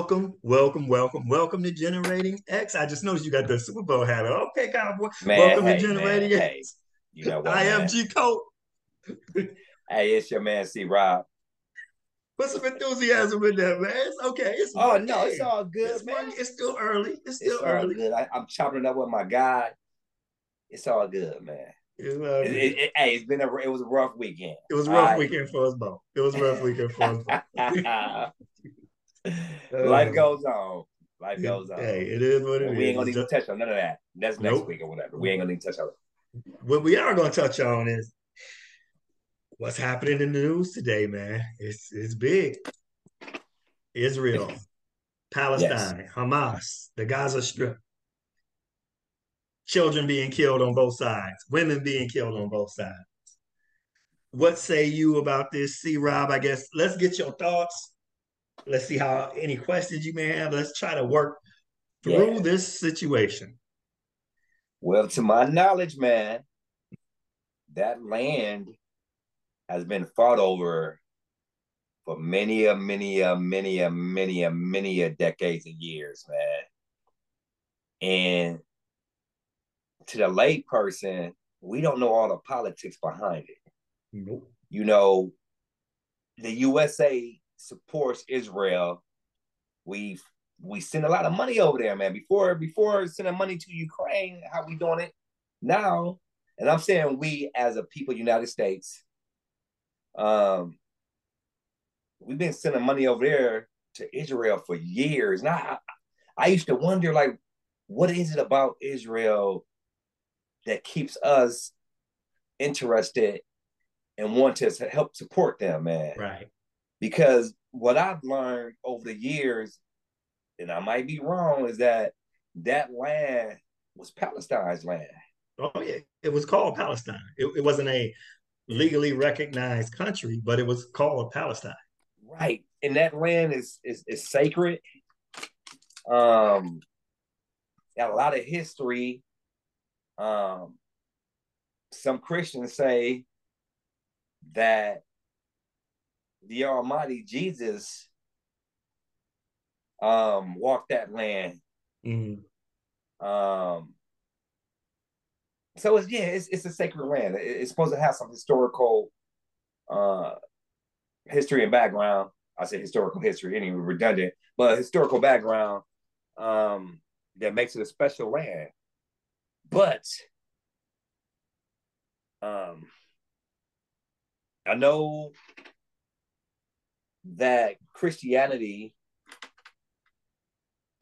Welcome, welcome, welcome, welcome to Generating X. I just noticed you got the Super Bowl hat. on. Okay, cowboy. Man, welcome hey, to Generating man, X. hey, you know what, I am Cope. Hey, it's your man C Rob. Put some enthusiasm in there, man. It's okay. It's Oh Monday. no, it's all good, It's, man. It's still early. It's still It's early. good. I, I'm chopping it up with my guy. It's all good, man. It's all It, good. it- it- hey, it's been a it was a rough weekend. It was a rough right. weekend for us both. It was a rough weekend for us both. Life uh, goes on. Life goes on. Hey, it is what it And is. we ain't gonna even touch on none of that. That's next Nope. week or whatever. We ain't gonna even touch on it. what we are to touch on is what's happening in the news today, man. It's it's big. Israel, Palestine, Hamas, the Gaza Strip. Children being killed on both sides, women being killed on both sides. What say you about this, C. Rob? I guess let's get your thoughts. Let's see how any questions you may have. Let's try to work through Yeah. this situation. Well, to my knowledge, man, that land has been fought over for many a many a many a many a many a decades and years, man. And to the lay person, we don't know all the politics behind it. Nope. You know, the USA supports Israel. We've we send a lot of money over there, man. Before before sending money to Ukraine, how we doing it now? And I'm saying we as a people, United States, um, we've been sending money over there to Israel for years. Now I, I used to wonder, like, what is it about Israel that keeps us interested and want to help support them, man? Right. because what I've learned over the years, and I might be wrong, is that that land was Palestine's land. Oh yeah, it was called Palestine. It, it wasn't a legally recognized country, but it was called Palestine. Right. And that land is is, is sacred. Um got a lot of history. Um some Christians say that the Almighty Jesus um walked that land Mhm. Um, so it's yeah, it's it's a sacred land. It- it's supposed to have some historical uh history and background. I say historical history, anyway, redundant, but historical background um that makes it a special land. But um I know that Christianity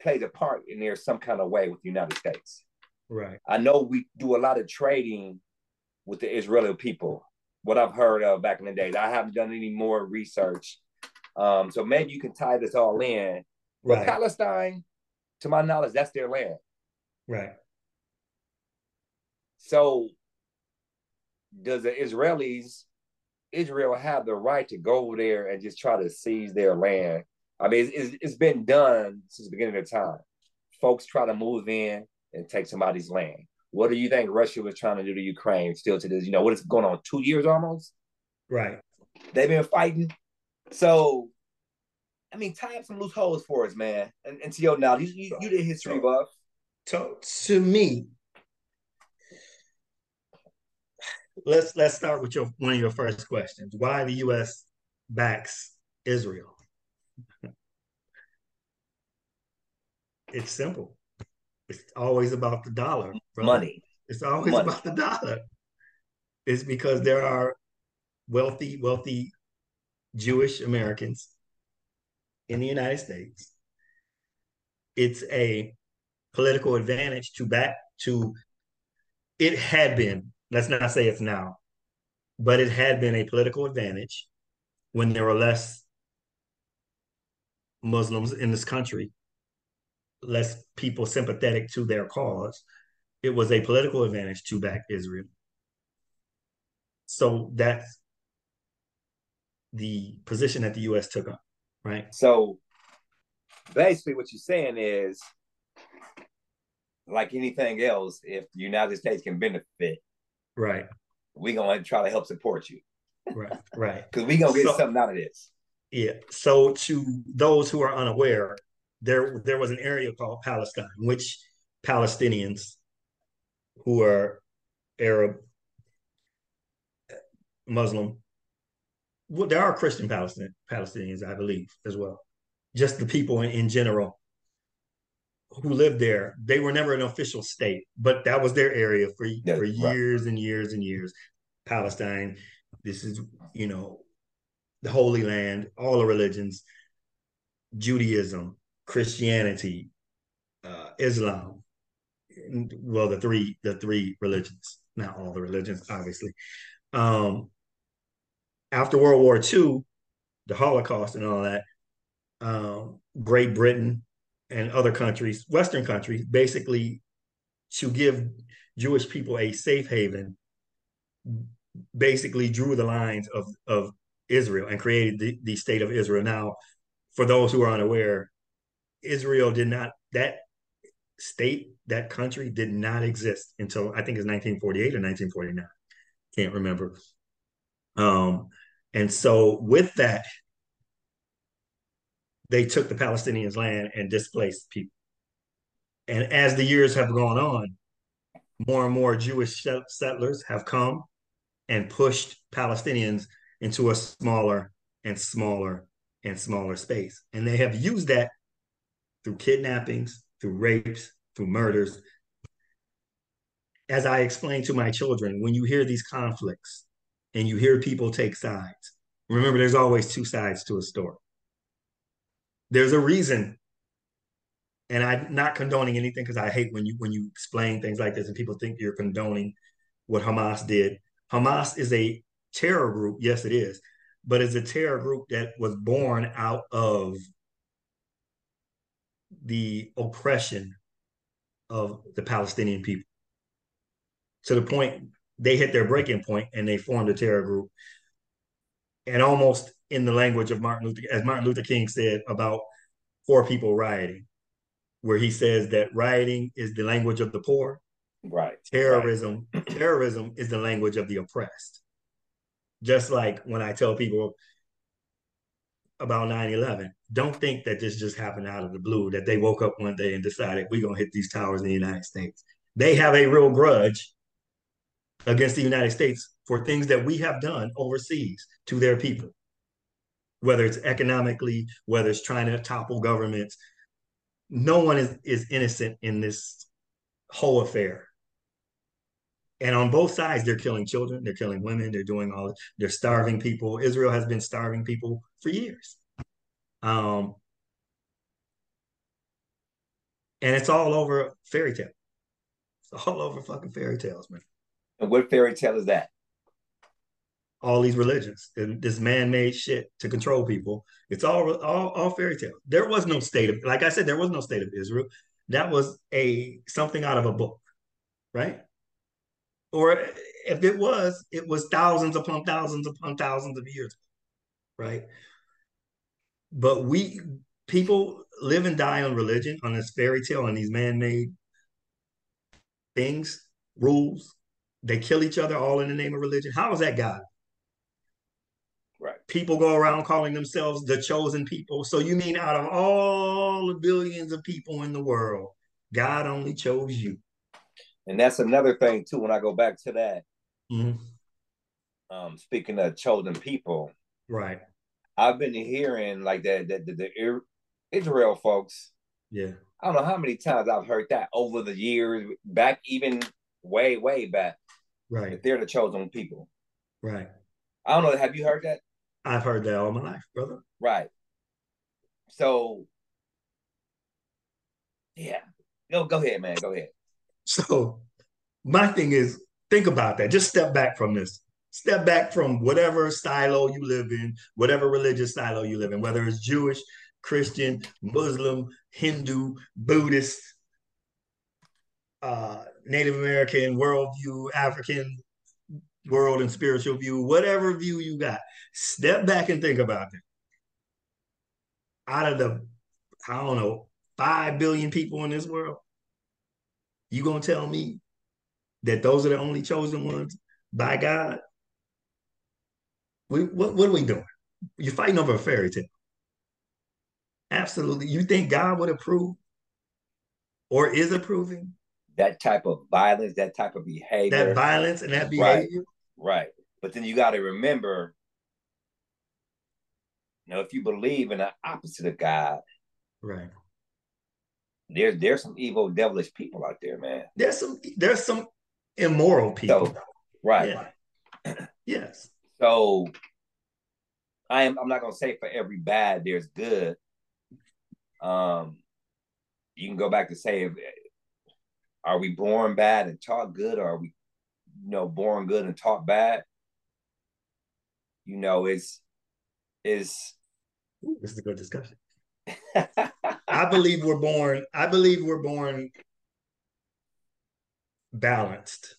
plays a part in there some kind of way with the United States. Right. I know we do a lot of trading with the Israeli people. What I've heard of back in the days, I haven't done any more research. Um, so maybe you can tie this all in. But Right. Palestine, to my knowledge, that's their land. Right. So does the Israelis, Israel have the right to go over there and just try to seize their land? I mean, it's, it's, it's been done since the beginning of time. Folks try to move in and take somebody's land. What do you think Russia was trying to do to Ukraine still to this? You know, what is going on? Two years almost? Right. They've been fighting. So, I mean, tie up some loose holes for us, man. And, and to your knowledge, you, you, you the history buff. So to me, let's let's start with your one of your first questions. Why the U.S. backs Israel? It's simple. It's always about the dollar, brother. Money. It's always Money. about the dollar. It's because there are wealthy, wealthy Jewish Americans in the United States. It's a political advantage to back to it had been, let's not say it's now, but it had been a political advantage when there were less Muslims in this country, less people sympathetic to their cause. It was a political advantage to back Israel. So that's the position that the US took up, right? So basically, what you're saying is, like anything else, if the United States can benefit, Right, we're gonna try to help support you right, right. because we're gonna get So- something out of this. Yeah. So to those who are unaware, there there was an area called Palestine, which Palestinians who are Arab, uh, Muslim, well, there are Christian Palestinian, Palestinians, I believe, as well. Just the people in, in general who lived there, they were never an official state, but that was their area for yeah, for years right. and years and years. Palestine, this is you know the Holy Land, all the religions, Judaism, Christianity, uh, Islam. Well, the three the three religions, not all the religions, obviously. Um, after World War II, the Holocaust and all that, um, Great Britain and other countries, Western countries, basically to give Jewish people a safe haven, basically drew the lines of, of Israel and created the, the state of Israel. Now, for those who are unaware, Israel did not, that state, that country did not exist until I think it's 1948 or 1949. Can't remember. Um, and so with that, they took the Palestinians' land and displaced people. And as the years have gone on, more and more Jewish settlers have come and pushed Palestinians into a smaller and smaller and smaller space. And they have used that through kidnappings, through rapes, through murders. As I explain to my children, when you hear these conflicts and you hear people take sides, remember there's always two sides to a story there's a reason. And i'm not condoning anything because i hate when you when you explain things like this and people think you're condoning what hamas did. Hamas is a terror group. Yes it is. But it's a terror group that was born out of the oppression of the palestinian people. To the point they hit their breaking point and they formed a terror group and almost in the language of Martin Luther, as Martin Luther King said about poor people rioting, where he says that rioting is the language of the poor. Right. Terrorism, right. terrorism is the language of the oppressed. Just like when I tell people about 9-11, don't think that this just happened out of the blue, that they woke up one day and decided we're gonna hit these towers in the United States. They have a real grudge against the United States for things that we have done overseas to their people whether it's economically, whether it's trying to topple governments. No one is, is innocent in this whole affair. And on both sides, they're killing children, they're killing women, they're doing all, they're starving people. Israel has been starving people for years. Um, and it's all over fairy tale. It's all over fucking fairy tales, man. And what fairy tale is that? All these religions and this man-made shit to control people. It's all all all fairy tale. There was no state of like I said, there was no state of Israel. That was a something out of a book, right? Or if it was, it was thousands upon thousands upon thousands of years, right? But we people live and die on religion, on this fairy tale, on these man-made things, rules. They kill each other all in the name of religion. How is that God? People go around calling themselves the chosen people. So you mean out of all the billions of people in the world, God only chose you. And that's another thing too. When I go back to that, mm-hmm. um, speaking of chosen people, right? I've been hearing like that the, the, the Israel folks. Yeah, I don't know how many times I've heard that over the years, back even way way back. Right, they're the chosen people. Right. I don't know. Have you heard that? I've heard that all my life, brother. Right. So, yeah. No, go ahead, man. Go ahead. So, my thing is, think about that. Just step back from this. Step back from whatever silo you live in, whatever religious silo you live in, whether it's Jewish, Christian, Muslim, Hindu, Buddhist, uh, Native American, worldview, African, world and spiritual view, whatever view you got, step back and think about it. Out of the, I don't know, five billion people in this world, you gonna tell me that those are the only chosen ones by God? We, what, what are we doing? You're fighting over a fairy tale. Absolutely. You think God would approve or is approving that type of violence, that type of behavior, that violence and that behavior? Right. Right. But then you got to remember, you know, if you believe in the opposite of God, right. There's there's some evil, devilish people out there, man. There's some there's some immoral people. So, right. Yeah. yes. So I am I'm not gonna say for every bad there's good. Um you can go back to say are we born bad and taught good or are we you know born good and taught bad? You know, it's is this is a good discussion. I believe we're born. I believe we're born balanced,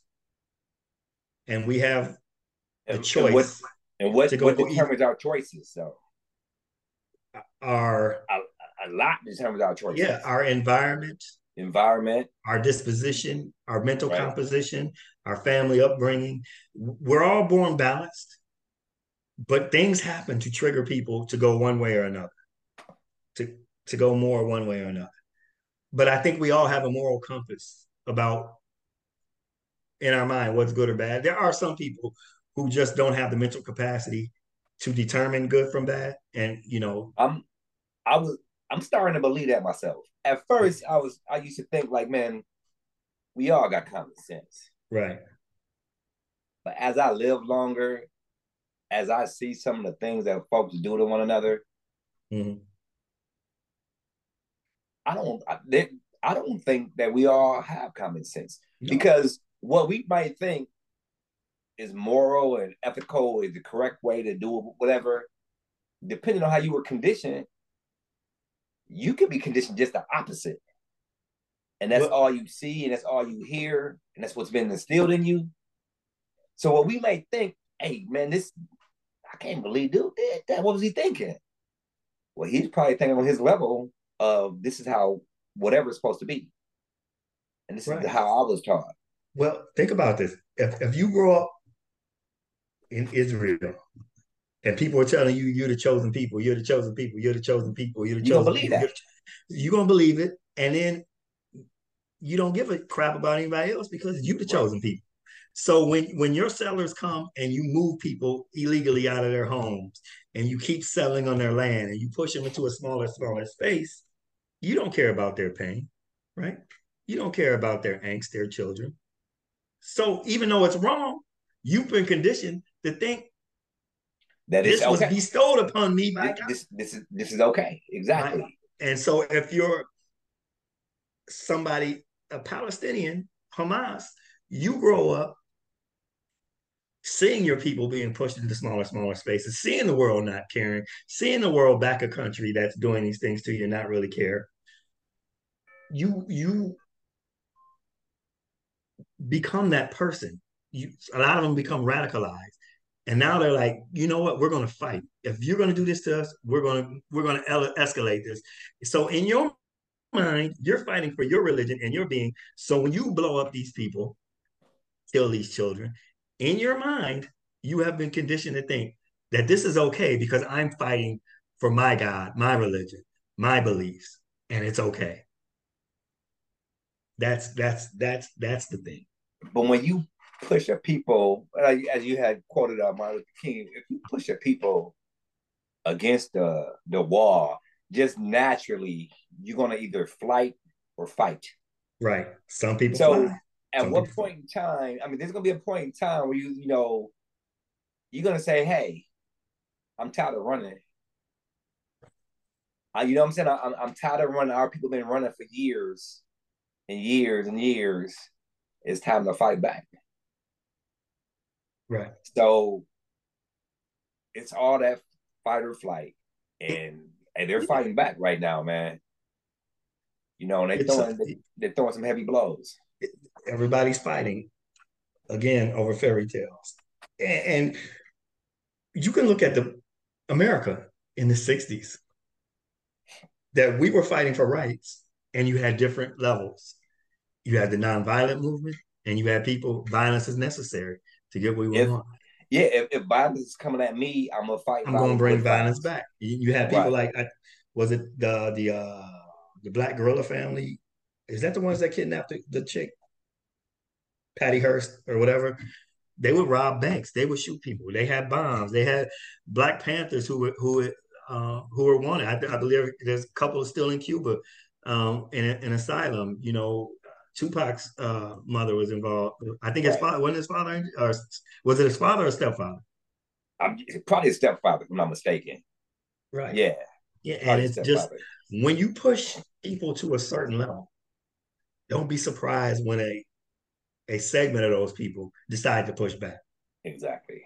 and we have a and, choice. And what, and what, what determines our choices? So, our a, a lot determines our choices. Yeah, our environment, environment, our disposition, our mental right. composition, our family upbringing. We're all born balanced, but things happen to trigger people to go one way or another. To to go more one way or another. But I think we all have a moral compass about in our mind what's good or bad. There are some people who just don't have the mental capacity to determine good from bad. And you know, I'm I was I'm starting to believe that myself. At first, I was I used to think like, man, we all got common sense. Right. But as I live longer, as I see some of the things that folks do to one another, mm-hmm. I don't I, they, I don't think that we all have common sense no. because what we might think is moral and ethical is the correct way to do whatever, depending on how you were conditioned, you could be conditioned just the opposite. And that's well, all you see, and that's all you hear, and that's what's been instilled in you. So what we might think, hey man, this I can't believe dude did that. What was he thinking? Well, he's probably thinking on his level of this is how whatever is supposed to be. And this right. is how I was taught. Well, think about this. If if you grow up in Israel and people are telling you you're the chosen people, you're the chosen people, you're the chosen people, you're the you chosen believe people, that. You're, gonna believe it, and then you don't give a crap about anybody else because you're the chosen people. So when when your sellers come and you move people illegally out of their homes and you keep selling on their land and you push them into a smaller, smaller space, you don't care about their pain, right? You don't care about their angst, their children. So even though it's wrong, you've been conditioned to think that this okay. was bestowed upon me by this, God. This, this is this is okay. Exactly. Right? And so if you're somebody, a Palestinian, Hamas, you grow up seeing your people being pushed into smaller, smaller spaces, seeing the world not caring, seeing the world back a country that's doing these things to you and not really care. You you become that person. You a lot of them become radicalized. And now they're like, you know what? We're going to fight. If you're going to do this to us, we're going to we're going to escalate this. So in your mind, you're fighting for your religion and your being. So when you blow up these people, kill these children, in your mind, you have been conditioned to think that this is okay because I'm fighting for my God, my religion, my beliefs, and it's okay. That's that's that's that's the thing. But when you push a people, as you had quoted uh, Martin Luther King, if you push a people against the the wall, just naturally you're gonna either flight or fight. Right. Some people so, fly at Some what people. point in time? I mean, there's gonna be a point in time where you, you know, you're gonna say, "Hey, I'm tired of running." You know what I'm saying? I, am I'm tired of running. Our people been running for years and years and years. It's time to fight back. Right. So it's all that fight or flight, and and they're fighting back right now, man. You know, and they throwing a, they're throwing some heavy blows everybody's fighting again over fairy tales. And, and you can look at the America in the 60s that we were fighting for rights and you had different levels. You had the nonviolent movement and you had people, violence is necessary to get what we if, want. Yeah, if, if, violence is coming at me, I'm gonna fight. I'm gonna bring violence, violence back. You, you had people right. like I, was it the the uh the Black Guerrilla family? Is that the ones that kidnapped the, the chick, Patty Hearst or whatever? They would rob banks. They would shoot people. They had bombs. They had Black Panthers who were who uh, who were wanted. I, I, believe there's a couple still in Cuba um, in an asylum. You know, Tupac's uh, mother was involved. I think his father wasn't his father, or was it his father or stepfather? I'm probably a stepfather, if I'm not mistaken. Right. Yeah. Yeah, and it's just when you push people to a certain level, don't be surprised when a a segment of those people decide to push back. Exactly.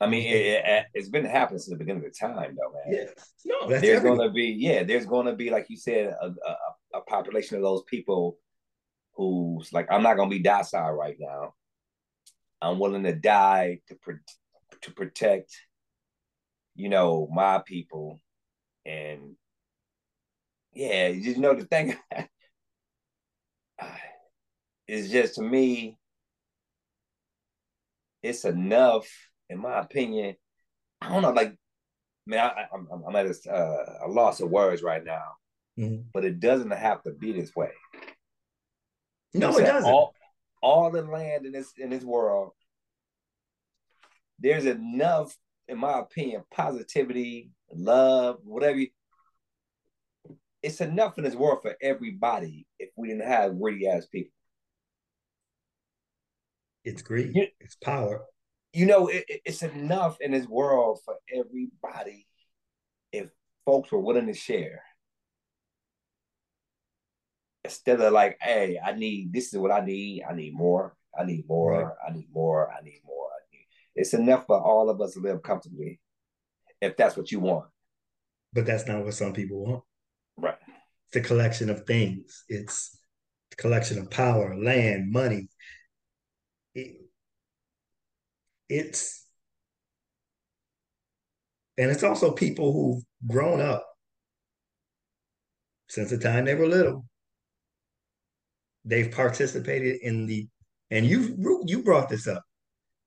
I mean, it, has it, been happening since the beginning of the time, though, man. Yeah. No, there's going to be, yeah, there's going to be, like you said, a, a, a population of those people who's like, I'm not to be docile right now. I'm willing to die to to protect, you know, my people, and yeah, you just know the thing is just to me, it's enough, in my opinion. I don't know, like, man, I, am I'm, I'm at a, uh, a loss of words right now, mm-hmm. but it doesn't have to be this way. No, it doesn't. All, all the land in this in this world, there's enough, in my opinion, positivity, love, whatever. You, it's enough in this world for everybody if we didn't have greedy ass people. It's greed. You, it's power. You know, it, it's enough in this world for everybody if folks were willing to share. Instead of like, hey, I need this is what I need. I need more. I need more. Right. I need more. I need more. I need. It's enough for all of us to live comfortably, if that's what you want. But that's not what some people want. Right. It's a collection of things. It's a collection of power, land, money, it, it's and it's also people who've grown up since the time they were little. They've participated in the and you you brought this up.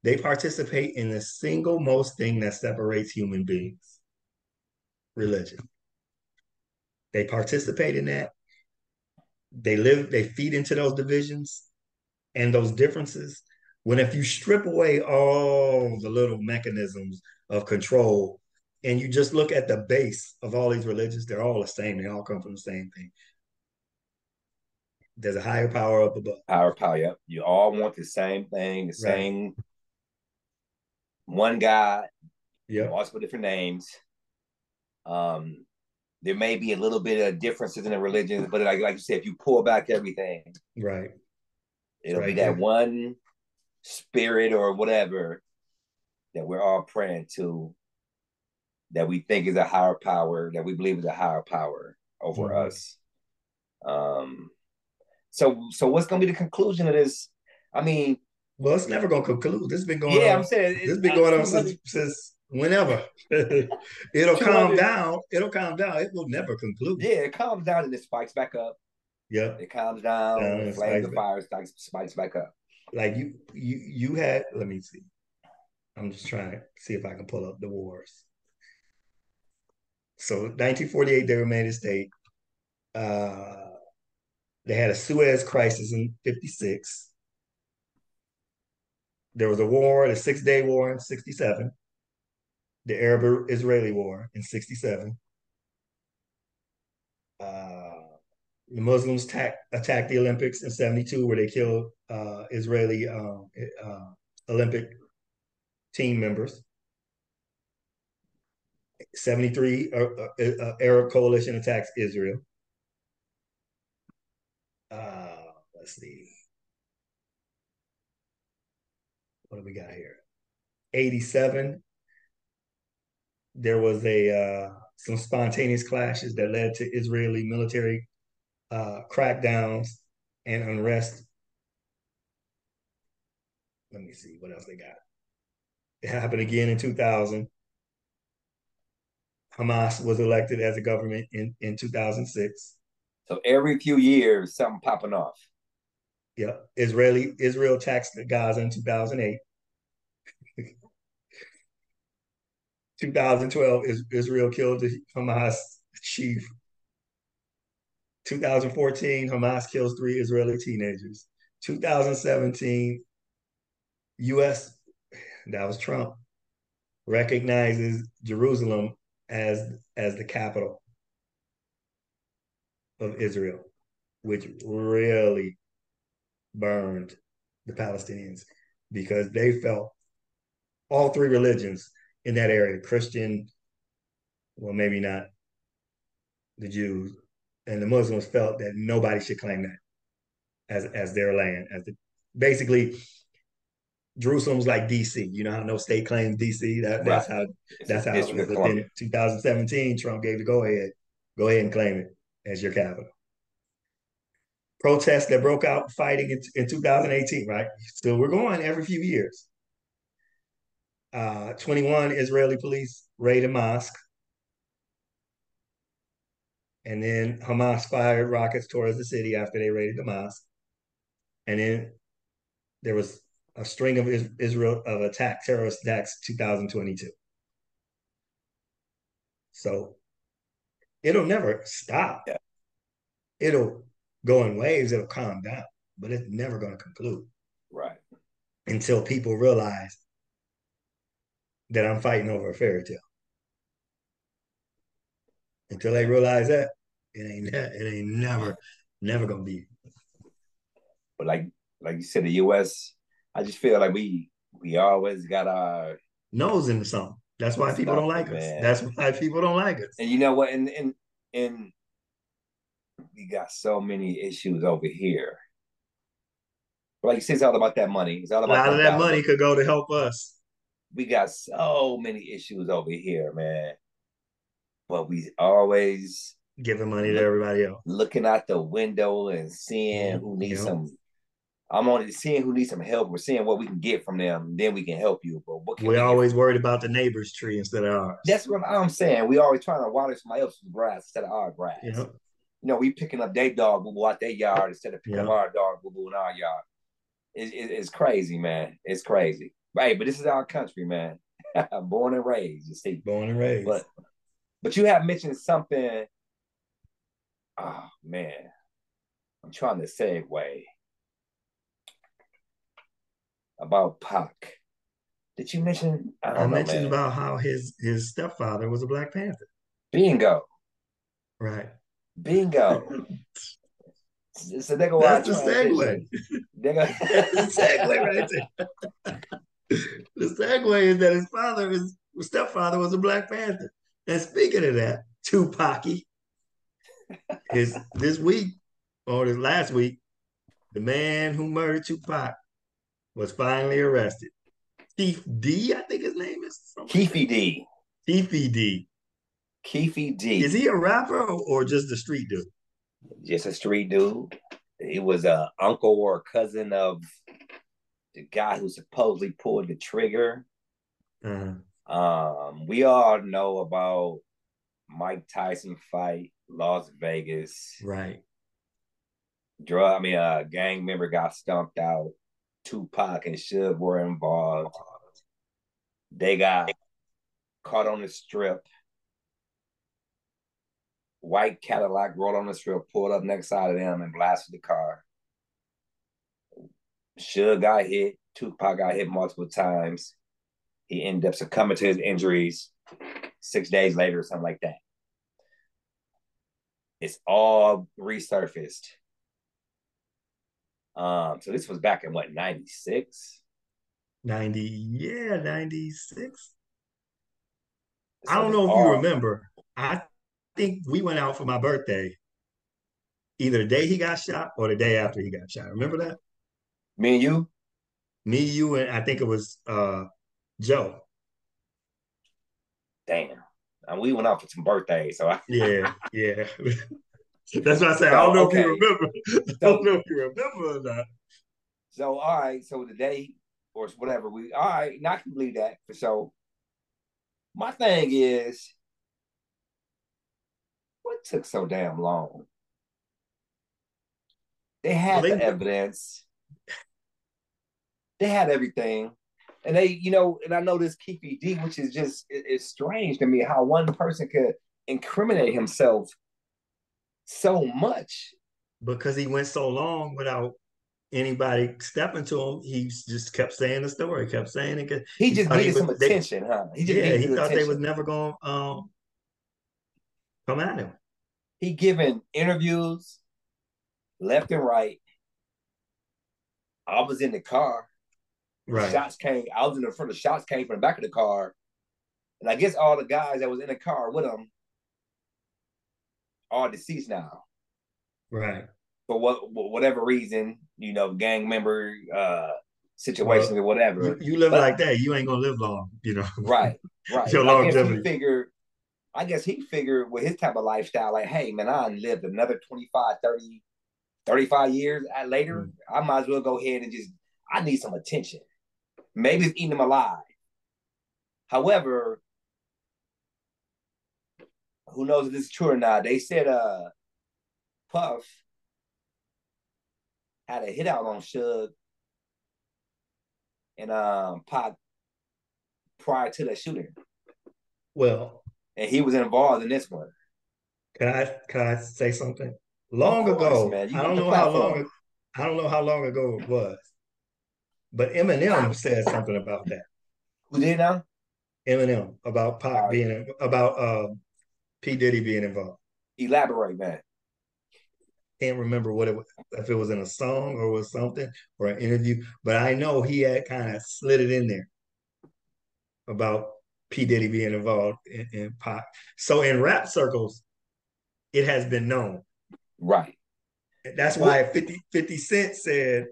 They participate in the single most thing that separates human beings. Religion. They participate in that. They live, they feed into those divisions and those differences when if you strip away all the little mechanisms of control and you just look at the base of all these religions, they're all the same. They all come from the same thing. There's a higher power up above. Higher power, yep. You all want the same thing, the right. same one God. Yeah. Multiple different names. Um, there may be a little bit of differences in the religions, but like like you said, if you pull back everything, right, it'll right. be that one spirit or whatever that we're all praying to that we think is a higher power that we believe is a higher power over mm-hmm. us um so so what's gonna be the conclusion of this? I mean well it's never gonna conclude. This has been going yeah on i'm saying this has been going on since since whenever. It'll calm down. It'll calm down. It will never conclude. Yeah it calms down and it spikes back up. Yeah. It calms down, down the flames of fire spikes, spikes back up. Like you you you had let me see. I'm just trying to see if i can pull up the wars. So 1948 they were made a state uh they had a suez crisis in 56 there was a war the six day war in 67 the arab israeli war in 67 uh the Muslims attack, attacked the Olympics in 72, where they killed uh, Israeli um, uh, Olympic team members. 73, uh, uh, uh, Arab coalition attacks Israel. Uh, let's see. What do we got here? 87, there was a some spontaneous clashes that led to Israeli military uh, crackdowns and unrest. Let me see what else they got. It happened again in 2000. Hamas was elected as a government in, in 2006. So every few years, something popping off. Yeah, Israeli Israel taxed Gaza in 2008. 2012, Israel killed the Hamas chief. 2014, Hamas kills three Israeli teenagers. 2017, U.S. That was Trump recognizes Jerusalem as as the capital of Israel, which really burned the Palestinians because they felt all three religions in that area Christian, well, maybe not the Jews, and the Muslims felt that nobody should claim that as, as their land. As the, basically, Jerusalem's like DC. You know how no state claims DC. That, that's right. how that's how it was. Then in 2017, Trump gave the go ahead. Go ahead and claim it as your capital protests that broke out fighting in, in 2018, right? So we're going every few years. Uh, 21 Israeli police raid a mosque. And then Hamas fired rockets towards the city after they raided the mosque. And then there was a string of Israel of attack, terrorist attacks, 2022. So it'll never stop. Yeah. It'll go in waves, it'll calm down, but it's never going to conclude. Right. Until people realize that I'm fighting over a fairy tale. Until they realize that, it ain't it ain't never, never gonna be. But like like you said, the US, I just feel like we we always got our nose in the something. That's why people don't like man. us. That's why people don't like us. And you know what? And and and we got so many issues over here. Like you said, it's all about that money. It's all about a lot of that money could go to help us. We got so many issues over here, man. But we always giving money to everybody else. Looking out the window and seeing who needs some. I'm only seeing who needs some help. We're seeing what we can get from them. Then we can help you. But what we're we always worried about the neighbor's tree instead of ours. That's what I'm saying. We always trying to water somebody else's grass instead of our grass. Yep you know, we picking up their dog boo boo out their yard instead of picking yeah. up our dog boo boo in our yard. It, it, it's crazy, man. It's crazy. Right, but this is our country, man. Born and raised, you see. Born and raised. But but you have mentioned something. Oh man, I'm trying to segue about Pac. Did you mention? I, I know, mentioned man. about how his his stepfather was a Black Panther. Bingo. Right. Bingo. so they go That's the segue. They go- That's the segue right there. the segue is that his father, his stepfather, was a Black Panther. And speaking of that, Tupac is this week or this last week, the man who murdered Tupac was finally arrested. Keith D, I think his name is. Keefy D. Keefy D. Keefe D. Is he a rapper or just a street dude? Just a street dude. He was a uncle or a cousin of the guy who supposedly pulled the trigger. Uh-huh. Um, we all know about Mike Tyson fight, Las Vegas. Right. Drug, I mean, a gang member got stumped out. Tupac and Suge were involved. They got caught on the strip white Cadillac rolled on the strip, pulled up next side of them, and blasted the car. Suge got hit. Tupac got hit multiple times. He ended up succumbing to his injuries six days later, or something like that. It's all resurfaced. Um, so this was back in what, 96? 90, yeah, 96. So I don't know if all, you remember. I think we went out for my birthday either the day he got shot or the day after he got shot. Remember that? Me and you? Me, you, and I think it was uh Joe. Damn. And we went out for some birthdays, so I Yeah, yeah. That's what I said. I don't know okay. if you remember. I don't know if you remember or not. So all right, so the day or whatever we all right, not can believe that for sure. My thing is what took so damn long? They had the evidence. They had everything. And they, you know, and I know this Keefe D, which is just it, it's strange to me how one person could incriminate himself so much because he went so long without anybody stepping to him. He just kept saying the story, kept saying it. He, he just needed some attention, they, huh? He just yeah, he thought attention. they was never going to um, come at him. He given interviews left and right. I was in the car. Right. Shots came. I was in the front. The shots came from the back of the car, and I guess all the guys that was in the car with him are deceased now. Right. For what whatever reason, you know, gang member uh situations well, or whatever. You, you live but, like that, you ain't gonna live long, you know. Right. Right. Your longevity. Guess he I guess he figured with his type of lifestyle, like, hey man, I lived another 25, 30, 35 years later. Mm-hmm. I might as well go ahead and just I need some attention. Maybe it's eating him alive. However, who knows if this is true or not? They said uh Puff had a hit out on Suge and um Pac prior to the shooting. Well, and he was involved in this one. Can I can I say something? Long course, ago, man. I don't know how long. I don't know how long ago it was, but Eminem said something about that. Who did now? Eminem about Pop right. being about uh, P Diddy being involved. Elaborate, man can't remember what it was, if it was in a song or was something or an interview, but I know he had kind of slid it in there about P. Diddy being involved in, in Pac. So in rap circles, it has been known. Right. That's why 50, 50 Cent said,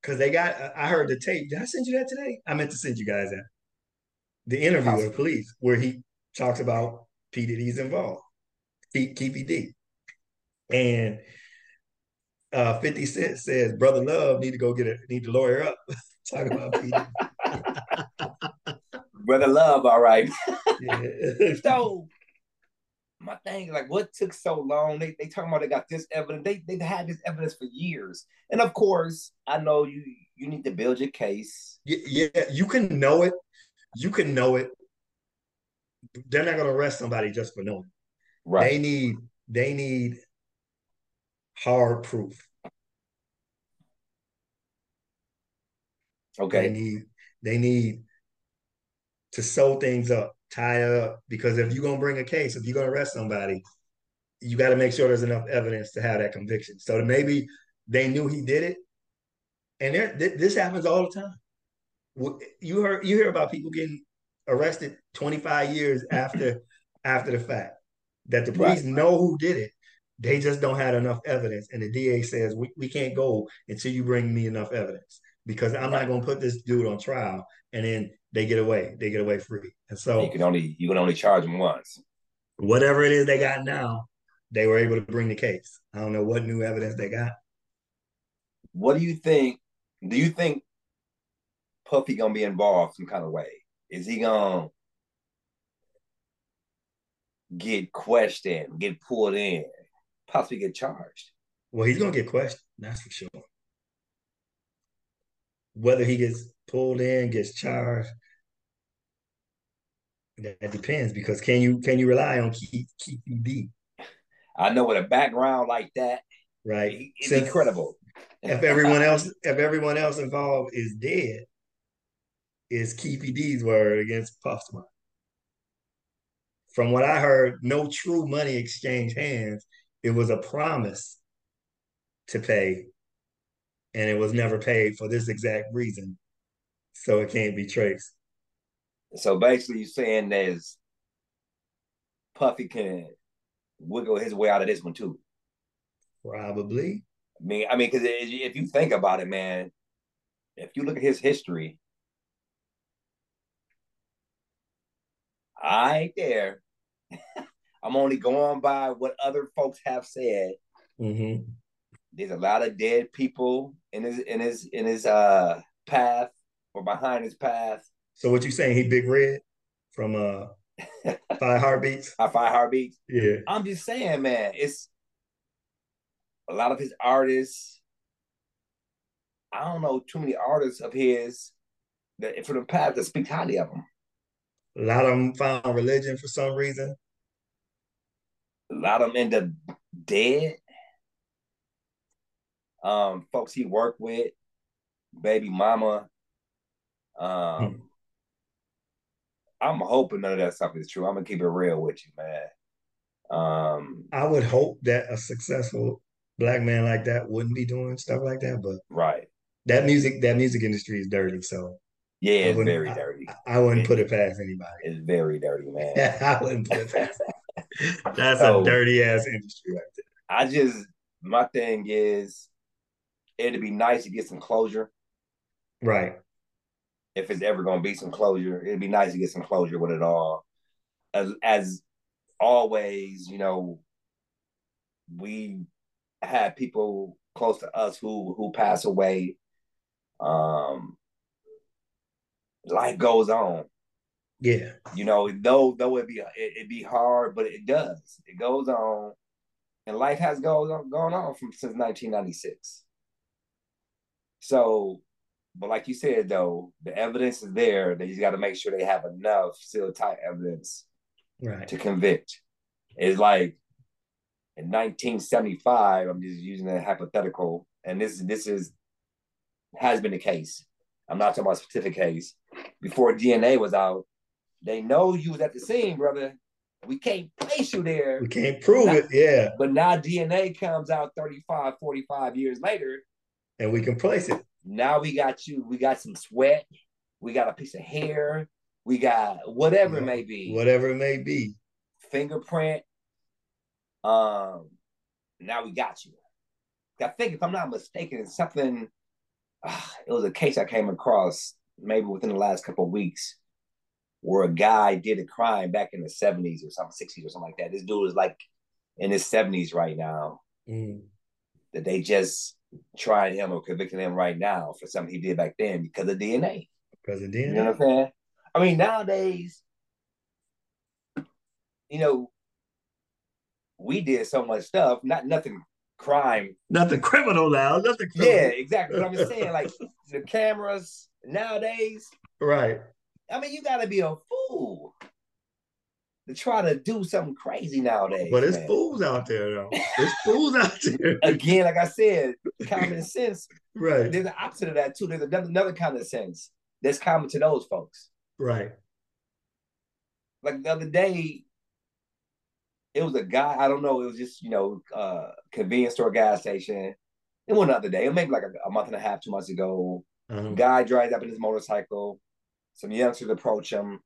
because they got, I heard the tape. Did I send you that today? I meant to send you guys that. The interview with police where he talks about P. Diddy's involved, Keefe D. And uh, 50 Cent says, Brother Love need to go get a need to lawyer up. Talk about Brother Love, all right. so my thing, like what took so long? They they talking about they got this evidence. They they had this evidence for years. And of course, I know you you need to build your case. Yeah, yeah you can know it. You can know it. They're not gonna arrest somebody just for knowing. Right. They need they need hard proof. Okay. They need they need to sew things up, tie up, because if you're gonna bring a case, if you're gonna arrest somebody, you got to make sure there's enough evidence to have that conviction. So maybe they knew he did it, and there th- this happens all the time. You heard you hear about people getting arrested 25 years after after the fact that the police right. know who did it they just don't have enough evidence. And the DA says, we, we can't go until you bring me enough evidence because I'm not going to put this dude on trial. And then they get away. They get away free. And so you can only you can only charge them once. Whatever it is they got now, they were able to bring the case. I don't know what new evidence they got. What do you think? Do you think Puffy gonna be involved some kind of way? Is he gonna get questioned, get pulled in? possibly get charged. Well, he's going to get questioned. That's for sure. Whether he gets pulled in, gets charged, that depends. Because can you can you rely on Keith Keith D? I know with a background like that, right? It's Since incredible. if everyone else if everyone else involved is dead, is Keefe D's word against Puff Smart. From what I heard, no true money exchange hands it was a promise to pay, and it was never paid for this exact reason. So it can't be traced. So basically, you're saying there's Puffy can wiggle his way out of this one too. Probably. I mean, I mean, because if you think about it, man, if you look at his history, I ain't there. I'm only going by what other folks have said. Mm-hmm. There's a lot of dead people in his in his in his uh path or behind his path. So what you saying? He big red from uh Five Heartbeats. Uh, Five Heartbeats. Yeah. I'm just saying, man. It's a lot of his artists. I don't know too many artists of his that for the past that speak highly of him. A lot of them found religion for some reason. A lot of them end up dead. Um, folks he worked with, baby mama. Um, hmm. I'm hoping none of that stuff is true. I'm gonna keep it real with you, man. Um, I would hope that a successful black man like that wouldn't be doing stuff like that, but right, that music that music industry is dirty. So yeah, it's very dirty. I, I wouldn't it, put it past anybody. It's very dirty, man. I wouldn't put it past. That's so, a dirty ass industry right there. I just my thing is it'd be nice to get some closure. Right. If it's ever gonna be some closure, it'd be nice to get some closure with it all. As as always, you know, we had people close to us who who pass away. Um life goes on. Yeah. You know, though though it be it, it be hard, but it does. It goes on. And life has on gone on from since 1996. So, but like you said though, the evidence is there. They just got to make sure they have enough still tight evidence right. to convict. It's like in 1975, I'm just using a hypothetical, and this this is has been the case. I'm not talking about a specific case. Before DNA was out, they know you was at the scene, brother. We can't place you there. We can't prove now, it, yeah. But now DNA comes out 35, 45 years later. And we can place it. Now we got you, we got some sweat, we got a piece of hair, we got whatever yeah, it may be. Whatever it may be. Fingerprint. Um, now we got you. I think if I'm not mistaken, something uh, it was a case I came across maybe within the last couple of weeks where a guy did a crime back in the 70s or something, 60s or something like that. This dude is like in his 70s right now. Mm. That they just tried him or convicting him right now for something he did back then because of DNA. Because of DNA. You know what I'm saying? I mean, nowadays, you know, we did so much stuff, not nothing crime. Nothing criminal now. Nothing criminal. Yeah, exactly. But I'm just saying, like the cameras nowadays. Right. I mean, you gotta be a fool to try to do something crazy nowadays. But it's fools out there though. It's fools out there. Again, like I said, common sense. Right. There's an opposite of that too. There's another, another kind of sense that's common to those folks. Right. Like the other day, it was a guy, I don't know, it was just, you know, uh convenience store gas station. It was another day, It maybe like a, a month and a half, two months ago. Uh-huh. Guy drives up in his motorcycle. Some youngsters approach him.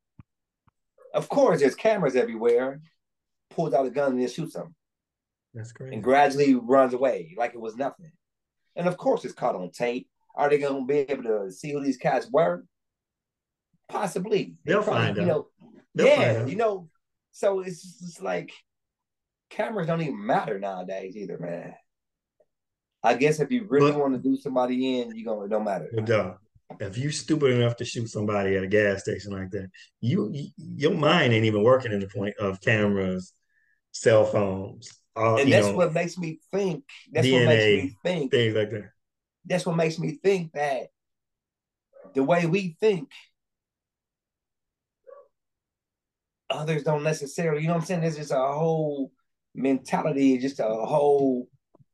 Of course, there's cameras everywhere. Pulls out a gun and then shoots him. That's great. And gradually runs away like it was nothing. And of course, it's caught on tape. Are they going to be able to see who these cats were? Possibly. They'll they probably, find you out. They'll yeah, you know. So it's just like cameras don't even matter nowadays either, man. I guess if you really want to do somebody in, you're gonna it don't matter. Duh. If you're stupid enough to shoot somebody at a gas station like that, you, you your mind ain't even working in the point of cameras, cell phones. All, and that's know, what makes me think. That's DNA, what makes me think things like that. That's what makes me think that the way we think, others don't necessarily. You know what I'm saying? There's just a whole mentality, just a whole.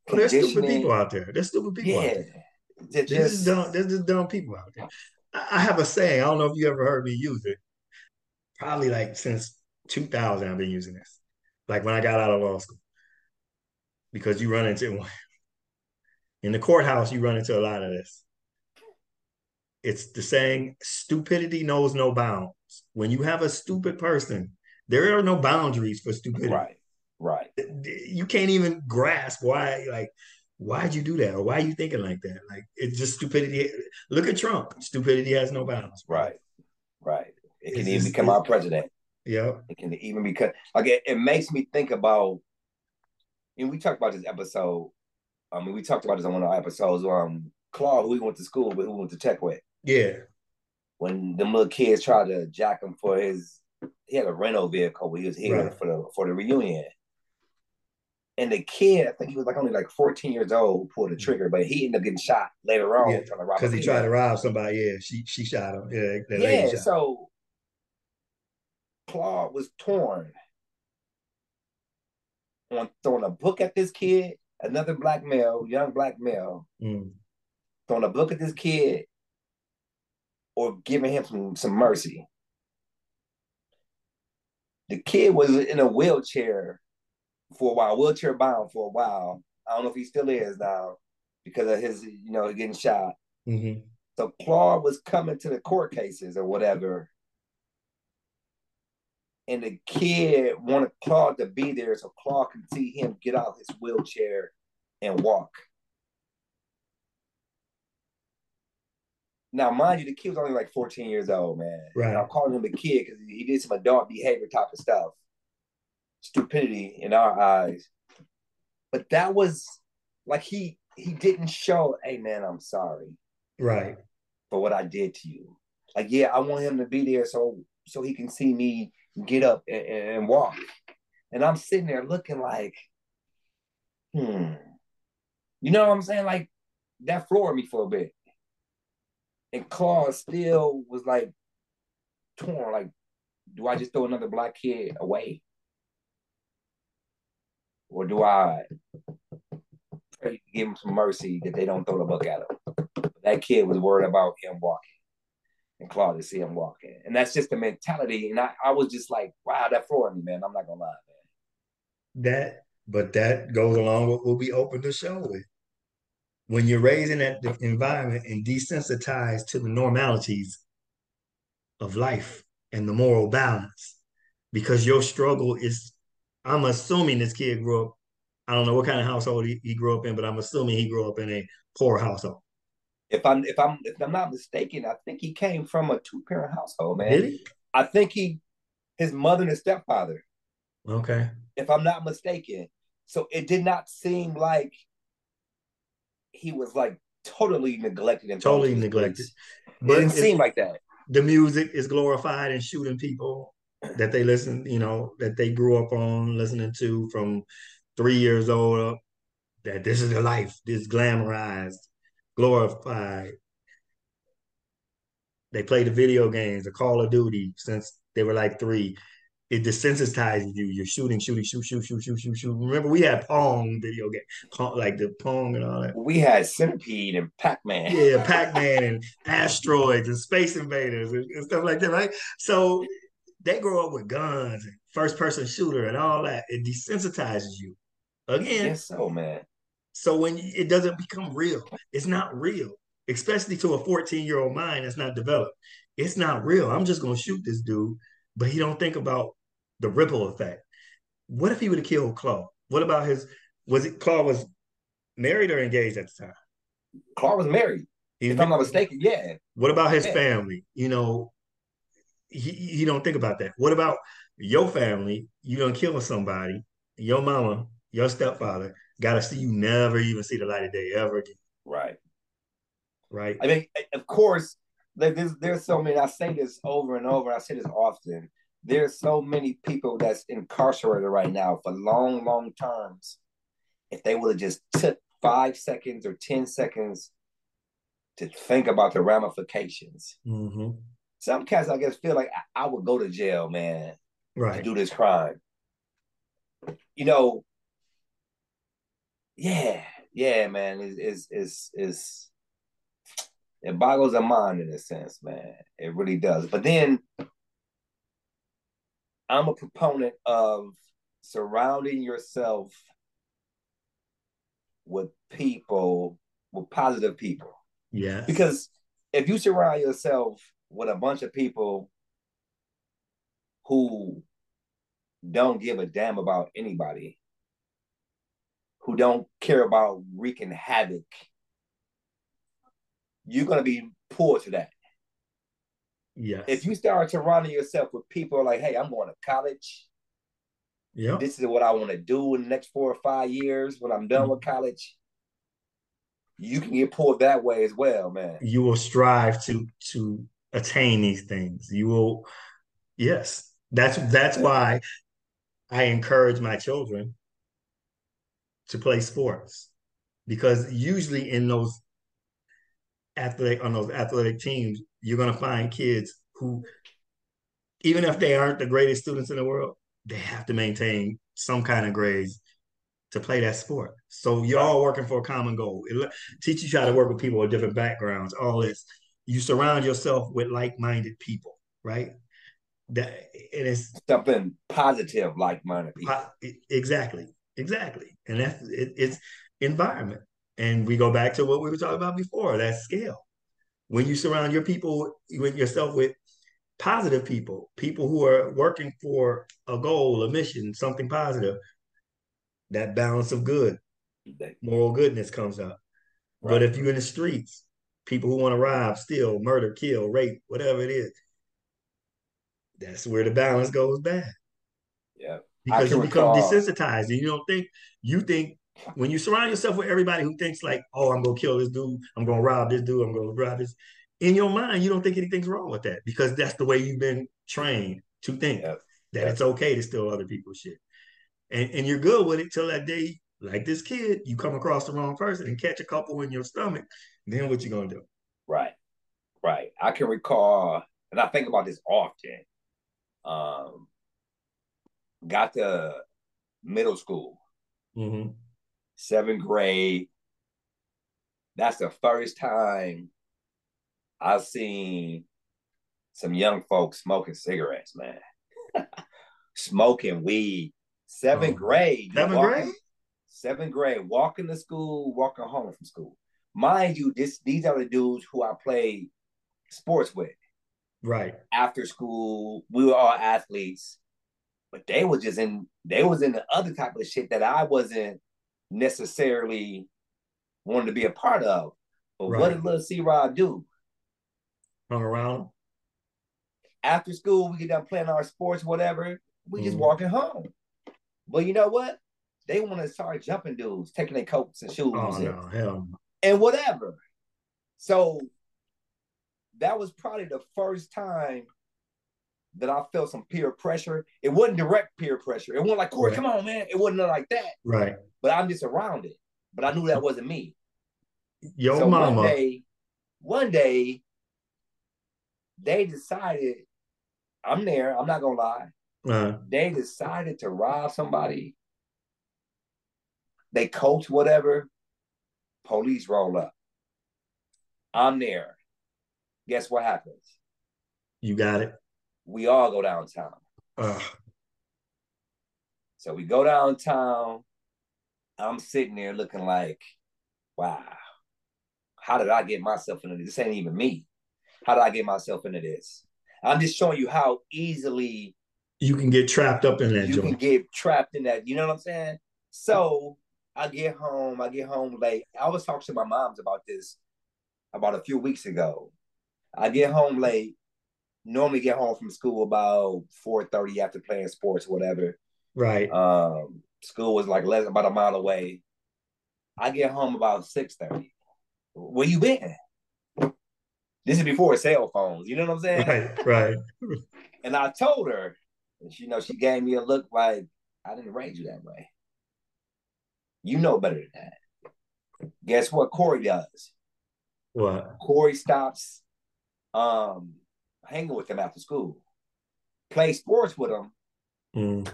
Well, there's stupid people out there. There's stupid people yeah. out there. Just, this is dumb. There's just dumb people out there. I have a saying. I don't know if you ever heard me use it. Probably like since 2000, I've been using this. Like when I got out of law school, because you run into one in the courthouse, you run into a lot of this. It's the saying, "Stupidity knows no bounds." When you have a stupid person, there are no boundaries for stupidity. Right. Right. You can't even grasp why, like, why'd you do that? Or why are you thinking like that? Like, it's just stupidity. Look at Trump. Stupidity has no bounds. Right. Right. It can it's even just, become our president. Yeah. It can even become, like, it, it makes me think about, and we talked about this episode. I mean, we talked about this on one of our episodes. Um, Claude, who we went to school with, who we went to tech with. Yeah. When them little kids tried to jack him for his, he had a rental vehicle where he was here right. for the for the reunion And the kid, I think he was like only like 14 years old, who pulled the trigger, but he ended up getting shot later on Yeah, trying to rob. Because he tried to rob somebody. Yeah, she she shot him. Yeah, that lady Yeah, so Claude was torn on throwing a book at this kid, another black male, young black male, Mm, throwing a book at this kid, or giving him some some mercy. The kid was in a wheelchair for a while, wheelchair bound for a while. I don't know if he still is now because of his, you know, getting shot. mhm. So Claude was coming to the court cases or whatever. And the kid wanted Claude to be there so Claude can see him get out his wheelchair and walk. Now, mind you, the kid was only like 14 years old, man. Right. And I'm calling him a kid because he did some adult behavior type of stuff. Stupidity in our eyes. But that was like he he didn't show, hey man, I'm sorry Right. for what I did to you. Like, yeah, I want him to be there so so he can see me get up and, and walk. And I'm sitting there looking like, hmm. You know what I'm saying? Like that floored me for a bit. And Claude still was like torn, like, do I just throw another black kid away? Or do I pray to give him some mercy that they don't throw the book at him? That kid was worried about him walking and Claude to see him walking. And that's just the mentality. And I, I was just like, wow, that floored me, man. I'm not gonna lie, man. That, but that goes along with what we opened the show with. When you're raised in that environment and desensitized to the normalities of life and the moral balance, because your struggle is, I'm assuming this kid grew up, I don't know what kind of household he, he grew up in, but I'm assuming he grew up in a poor household. If I'm if I'm if I'm not mistaken, I think he came from a two parent household, man. Did he? I think he his mother and his stepfather, Okay. if I'm not mistaken. So it did not seem like he was like totally neglected and Totally thrown to the neglected. streets. It But didn't seem like that. the music is glorified and shooting people that they listen, you know, that they grew up on listening to from three years old up. That this is the life, this glamorized, glorified. They play the video games, the Call of Duty since they were like three. It desensitizes you. You're shooting, shooting, shoot, shoot, shoot, shoot, shoot, shoot. Remember, we had Pong video game, Pong, like the Pong and all that. We had Centipede and Pac Man. Yeah, Pac-Man and asteroids and space invaders and, and stuff like that, right? So they grow up with guns and first-person shooter and all that. It desensitizes you. Again, Yes, so man. so when it doesn't become real, it's not real, especially to a 14-year-old mind that's not developed. It's not real. I'm just gonna shoot this dude, but he don't think about the ripple effect. What if he would have killed Claude? What about his? Was it Claude was married or engaged at the time? Claude was married. He If I'm not mistaken, yeah. What about his Yeah. family? You know, he, he don't think about that. What about your family? You gonna kill somebody, your mama, your stepfather, gotta see you never even see the light of day ever again, Right. right? I mean, of course, there- there's there's so many. I say this over and over. I say this often. There's so many people that's incarcerated right now for long, long terms. If they would have just took five seconds or ten seconds to think about the ramifications, hmm some cats I guess feel like I, I would go to jail, man, to Right. do this crime. You know, yeah, yeah, man, is is is is it boggles the mind in a sense, man. It really does. But then I'm a proponent of surrounding yourself with people, with positive people. Yeah. Because if you surround yourself with a bunch of people who don't give a damn about anybody, who don't care about wreaking havoc, you're going to be poor to that. yes. If you start surrounding yourself with people like, hey, I'm going to college. Yeah. This is what I want to do in the next four or five years when I'm done with mm-hmm. college. You can get pulled that way as well, man. you will strive to to attain these things. You will, yes. That's that's why I encourage my children to play sports because usually in those athletic on those athletic teams, you're going to find kids who, even if they aren't the greatest students in the world, they have to maintain some kind of grades to play that sport. So you're all working for a common goal. It teach you how to work with people with different backgrounds. All this, you surround yourself with like-minded people, right? That it is something positive, like-minded people. Exactly, exactly, and that's it, it's environment. And we go back to what we were talking about before, that scale. When you surround your people, with yourself with positive people, people who are working for a goal, a mission, something positive, that balance of good, moral goodness comes up. Right. But if you're in the streets, people who want to rob, steal, murder, kill, rape, whatever it is, that's where the balance goes bad. Yeah. Because you become recall. desensitized and you don't think you think when you surround yourself with everybody who thinks like, oh, I'm gonna kill this dude, I'm gonna rob this dude, I'm gonna rob this. In your mind, you don't think anything's wrong with that because that's the way you've been trained to think that it's okay to steal other people's shit. And and you're good with it till that day, like this kid, you come across the wrong person and catch a couple in your stomach. Then what you gonna do? Right. Right. I can recall, and I think about this often. Um, got to middle school. Mm-hmm seventh grade. That's the first time I've seen some young folks smoking cigarettes, man. smoking weed. Seventh oh, grade. Seventh grade? Seventh grade. Walking to school, walking home from school. Mind you, this these are the dudes who I played sports with. Right. After school, we were all athletes, but they were just in they was in the other type of shit that I wasn't necessarily wanted to be a part of. But right. what did little C Rob do? Hung around. After school, we get done playing our sports, whatever. We mm. just walking home. But you know what? They want to start jumping dudes, taking their coats and shoes oh, and, no, hell no. And whatever. So that was probably the first time that I felt some peer pressure. It wasn't direct peer pressure. It wasn't like, Corey, right. come on, man. It wasn't like that. Right but I'm just around it. But I knew that wasn't me. Yo, so mama. One day, one day, they decided, I'm there, I'm not gonna lie. Uh-huh. They decided to rob somebody. They coach whatever. Police roll up. I'm there. Guess what happens? You got it. We all go downtown. Uh. So we go downtown. I'm sitting there looking like, wow, how did I get myself into this? This ain't even me. How did I get myself into this? I'm just showing you how easily you can get trapped up in that. You joint. can get trapped in that. You know what I'm saying? So I get home. I get home late. I was talking to my moms about this about a few weeks ago. I get home late. Normally get home from school about 4:30 after playing sports, or whatever. Right. Um, School was like less about a mile away. I get home about six thirty. Where you been? This is before cell phones. You know what I'm saying? Right, right. and I told her, and she you know she gave me a look like I didn't raise you that way. You know better than that. Guess what Corey does? What? Corey stops um hanging with him after school. Play sports with him. Mm.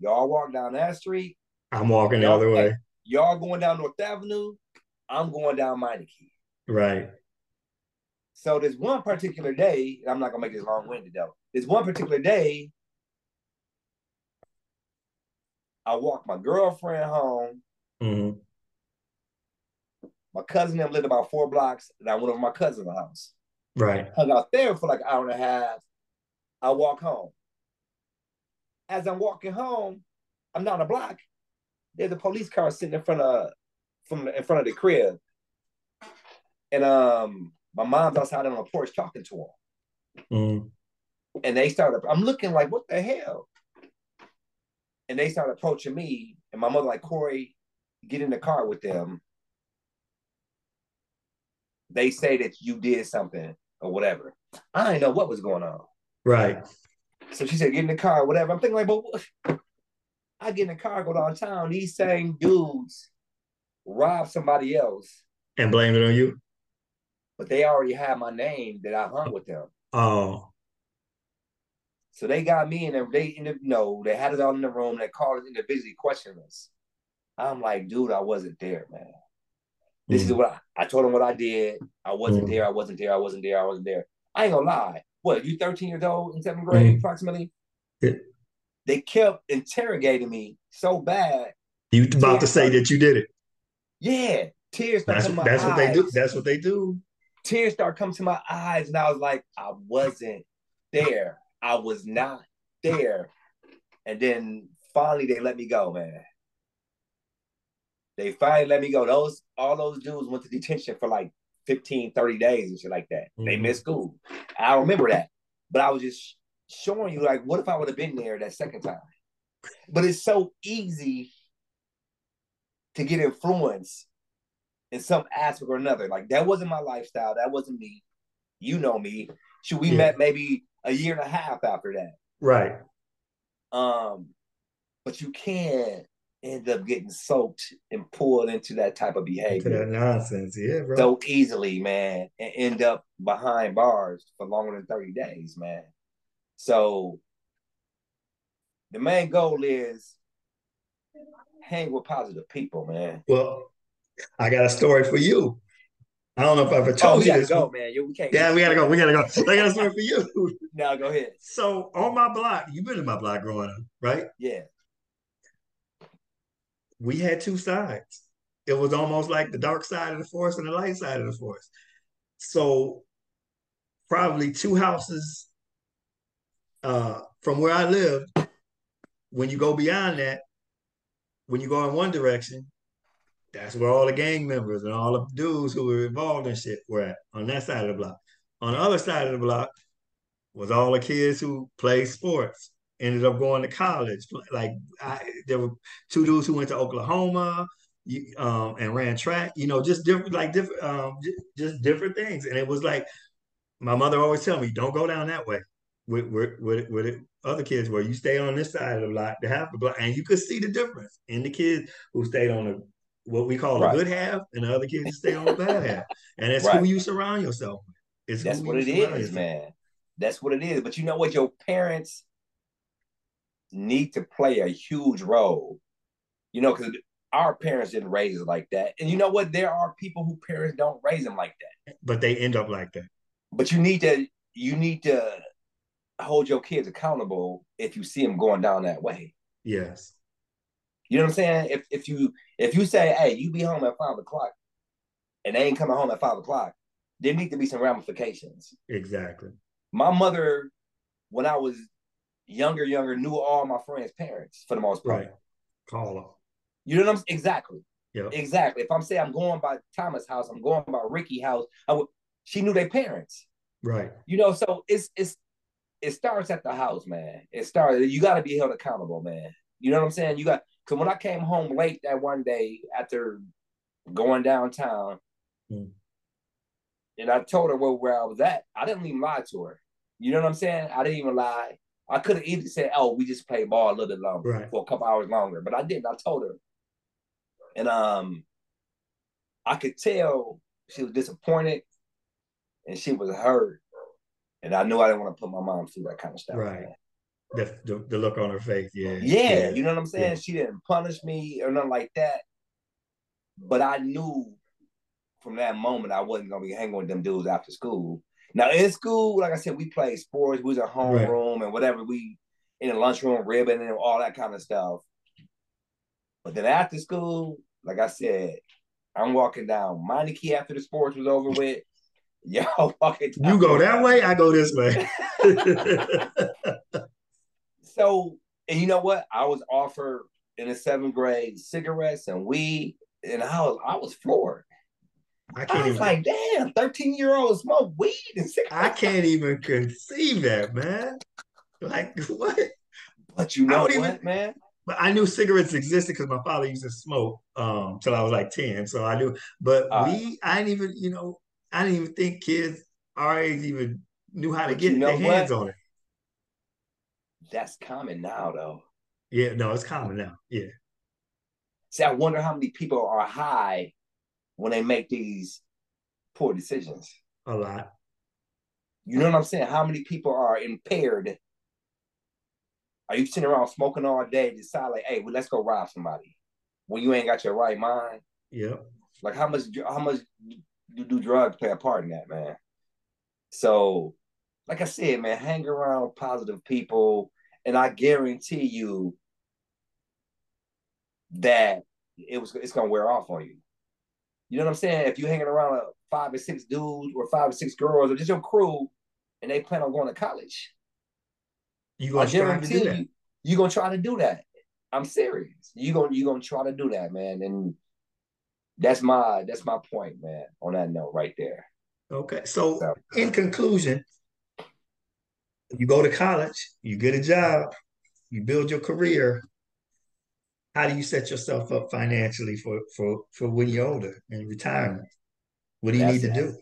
Y'all walk down that street. I'm walking the other way. Y'all going down North Avenue. I'm going down Meineke. Right. So this one particular day, I'm not gonna make this long-winded though. This one particular day I walked my girlfriend home. Mm-hmm. My cousin them lived about four blocks, and I went over my cousin's house. Right. Hung out there for like an hour and a half. I walk home as I'm walking home, I'm down a block. There's a police car sitting in front of from in front of the crib, and um, my mom's outside on the porch talking to him. Mm. And they started. I'm looking like, what the hell? And they started approaching me, and my mother like, Corey, get in the car with them. They say that you did something or whatever. I didn't know what was going on. Right. So she said, get in the car, whatever. I'm thinking like, but I get in the car, go downtown. These same dudes rob somebody else and blame it on you. But they already had my name that I hung with them. Oh. So they got me and they the no, they had it all in the room. They called us individually, questioning us. I'm like, dude, I wasn't there, man. This mm. is what I, I, told them what I did. I wasn't mm. there. I wasn't there. I wasn't there. I wasn't there. I ain't gonna lie. What you 13 years old in seventh grade, mm. approximately? Yeah. They kept interrogating me so bad. You about to say that you did it? Yeah, tears. That's, that's what they do. That's what they do. Tears start coming to my eyes, and I was like, I wasn't there. I was not there. And then finally, they let me go, man. They finally let me go. Those all those dudes went to detention for like 15, 30 days and shit like that. Mm-hmm. They missed school. I remember that. But I was just showing you like, what if I would have been there that second time? But it's so easy to get influenced in some aspect or another. Like that wasn't my lifestyle. That wasn't me. You know me. Should we yeah. met maybe a year and a half after that. Right. Um, but you can end up getting soaked and pulled into that type of behavior. Into that nonsense, yeah, bro. So easily, man, and end up behind bars for longer than 30 days, man. So the main goal is hang with positive people, man. Well, I got a story for you. I don't know if I ever told oh, you this. Go, man. we can't yeah, we gotta go. We gotta go. I got a story for you. now go ahead. So on my block, you've been in my block growing up, right? Yeah. We had two sides. It was almost like the dark side of the forest and the light side of the forest. So probably two houses uh, from where I lived, when you go beyond that, when you go in one direction, that's where all the gang members and all the dudes who were involved in shit were at on that side of the block. On the other side of the block was all the kids who played sports, ended up going to college. Like I, there were two dudes who went to Oklahoma um, and ran track. You know, just different, like different, um, just different things. And it was like my mother always tell me, "Don't go down that way." With with with, with other kids, where you stay on this side of the block, the half the block, and you could see the difference in the kids who stayed on the what we call right. a good half, and the other kids who stay on the bad half. And that's right. who you surround yourself with. It's that's what it is, yourself. man. That's what it is. But you know what? Your parents need to play a huge role. You know, because our parents didn't raise us like that. And you know what? There are people who parents don't raise them like that. But they end up like that. But you need to you need to hold your kids accountable if you see them going down that way. Yes. You know what I'm saying? If if you if you say, hey, you be home at five o'clock, and they ain't coming home at five o'clock, there need to be some ramifications. Exactly. My mother, when I was younger, younger, knew all my friends' parents for the most part. Right. Call them. You know what I'm exactly. Yeah. Exactly. If I'm saying I'm going by Thomas' house, I'm going by Ricky house. I would, she knew their parents. Right. You know, so it's it's it starts at the house, man. It started. You got to be held accountable, man. You know what I'm saying? You got because when I came home late that one day after going downtown, mm. and I told her where, where I was at, I didn't even lie to her. You know what I'm saying? I didn't even lie. I could have easily said, "Oh, we just played ball a little bit longer right. for a couple hours longer," but I didn't. I told her, and um, I could tell she was disappointed and she was hurt, and I knew I didn't want to put my mom through that kind of stuff. Right. The, the, the look on her face, yeah. yeah. yeah. you know what I'm saying? Yeah. She didn't punish me or nothing like that. But I knew from that moment I wasn't gonna be hanging with them dudes after school. Now in school, like I said, we played sports, we was in homeroom right. and whatever, we in the lunchroom ribbon and all that kind of stuff. But then after school, like I said, I'm walking down Meineke after the sports was over with. Y'all walking You go that way, I go this way. so, and you know what? I was offered in the seventh grade cigarettes and weed, and I was I was floored. I can't I was even, like, damn, 13 year old smoke weed and cigarettes. I can't even conceive that, man. Like what? But you know what, even, man? But I knew cigarettes existed because my father used to smoke um till I was like 10. So I knew, but uh, we I didn't even, you know, I didn't even think kids our age even knew how to get you know their hands what? on it that's common now though. Yeah, no, it's common now. Yeah. See, I wonder how many people are high when they make these poor decisions. A lot. You know what I'm saying? How many people are impaired? Are you sitting around smoking all day, decide like, hey, well, let's go rob somebody when you ain't got your right mind? Yeah. Like how much how much do, do drugs play a part in that, man? So, like I said, man, hang around positive people, and I guarantee you that it was it's gonna wear off on you. You know what I'm saying? If you're hanging around five or six dudes or five or six girls or just your crew, and they plan on going to college, you gonna try to do that. You, you gonna try to do that. I'm serious. You gonna you gonna try to do that, man. And that's my that's my point, man. On that note, right there. Okay. So, so in conclusion, you go to college, you get a job, you build your career. How do you set yourself up financially for for for when you're older and retirement? What do you that's need to do?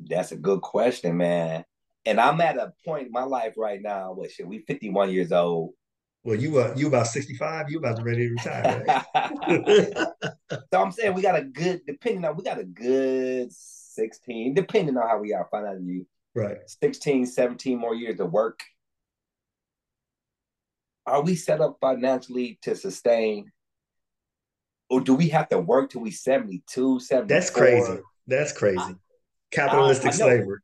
That's a good question, man. And I'm at a point in my life right now. What shit? We 51 years old. Well, you uh you about 65, you about to ready to retire. Right? so I'm saying we got a good, depending on we got a good 16, depending on how we are financially. Right. 16, 17 more years of work. Are we set up financially to sustain? Or do we have to work till we 72, 74? That's crazy. That's crazy. Capitalistic I, I slavery.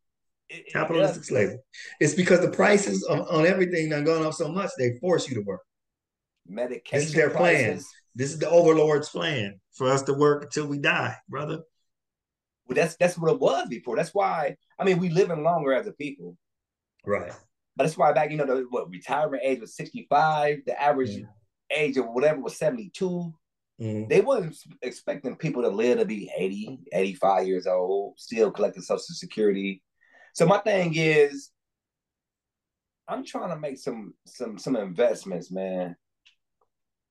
Capitalistic slavery. It's because the prices on, on everything are going up so much, they force you to work. Medication. This is their prices. plan. This is the overlord's plan for us to work until we die, brother. Well, that's that's what it was before. That's why I mean we living longer as a people. Right. But that's why back, you know, the what retirement age was 65, the average mm. age of whatever was 72. Mm. They wasn't expecting people to live to be 80, 85 years old, still collecting Social Security, so my thing is, I'm trying to make some some some investments, man.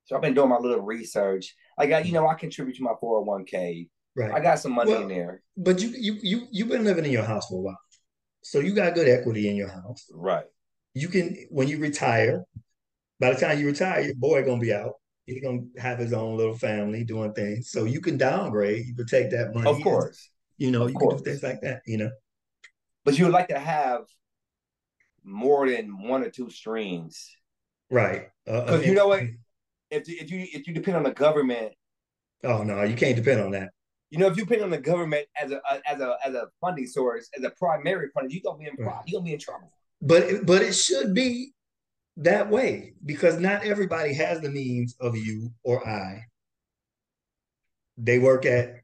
So I've been doing my little research. I got, you know, I contribute to my 401k. Right. I got some money well, in there. But you you you you've been living in your house for a while. So you got good equity in your house. Right. You can when you retire, by the time you retire, your boy gonna be out. He's gonna have his own little family doing things. So you can downgrade, you can take that money. Of course. you know, of you course. can do things like that, you know but you would like to have more than one or two streams, right? Because uh, you know what, if if you if you depend on the government, oh no, you can't depend on that. You know, if you depend on the government as a as a as a funding source, as a primary funding, you gonna be in right. you gonna be in trouble. But but it should be that way because not everybody has the means of you or I. They work at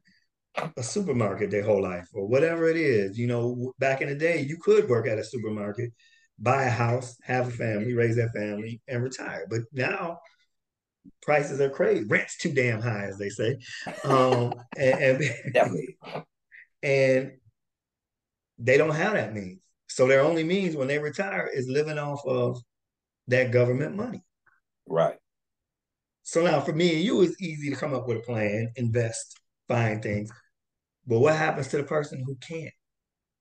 a supermarket their whole life or whatever it is. You know, back in the day, you could work at a supermarket, buy a house, have a family, raise that family, and retire. But now prices are crazy. Rent's too damn high, as they say. Um, and, and, and they don't have that means. So their only means when they retire is living off of that government money. Right. So now for me and you, it's easy to come up with a plan, invest, find things. But what happens to the person who can't?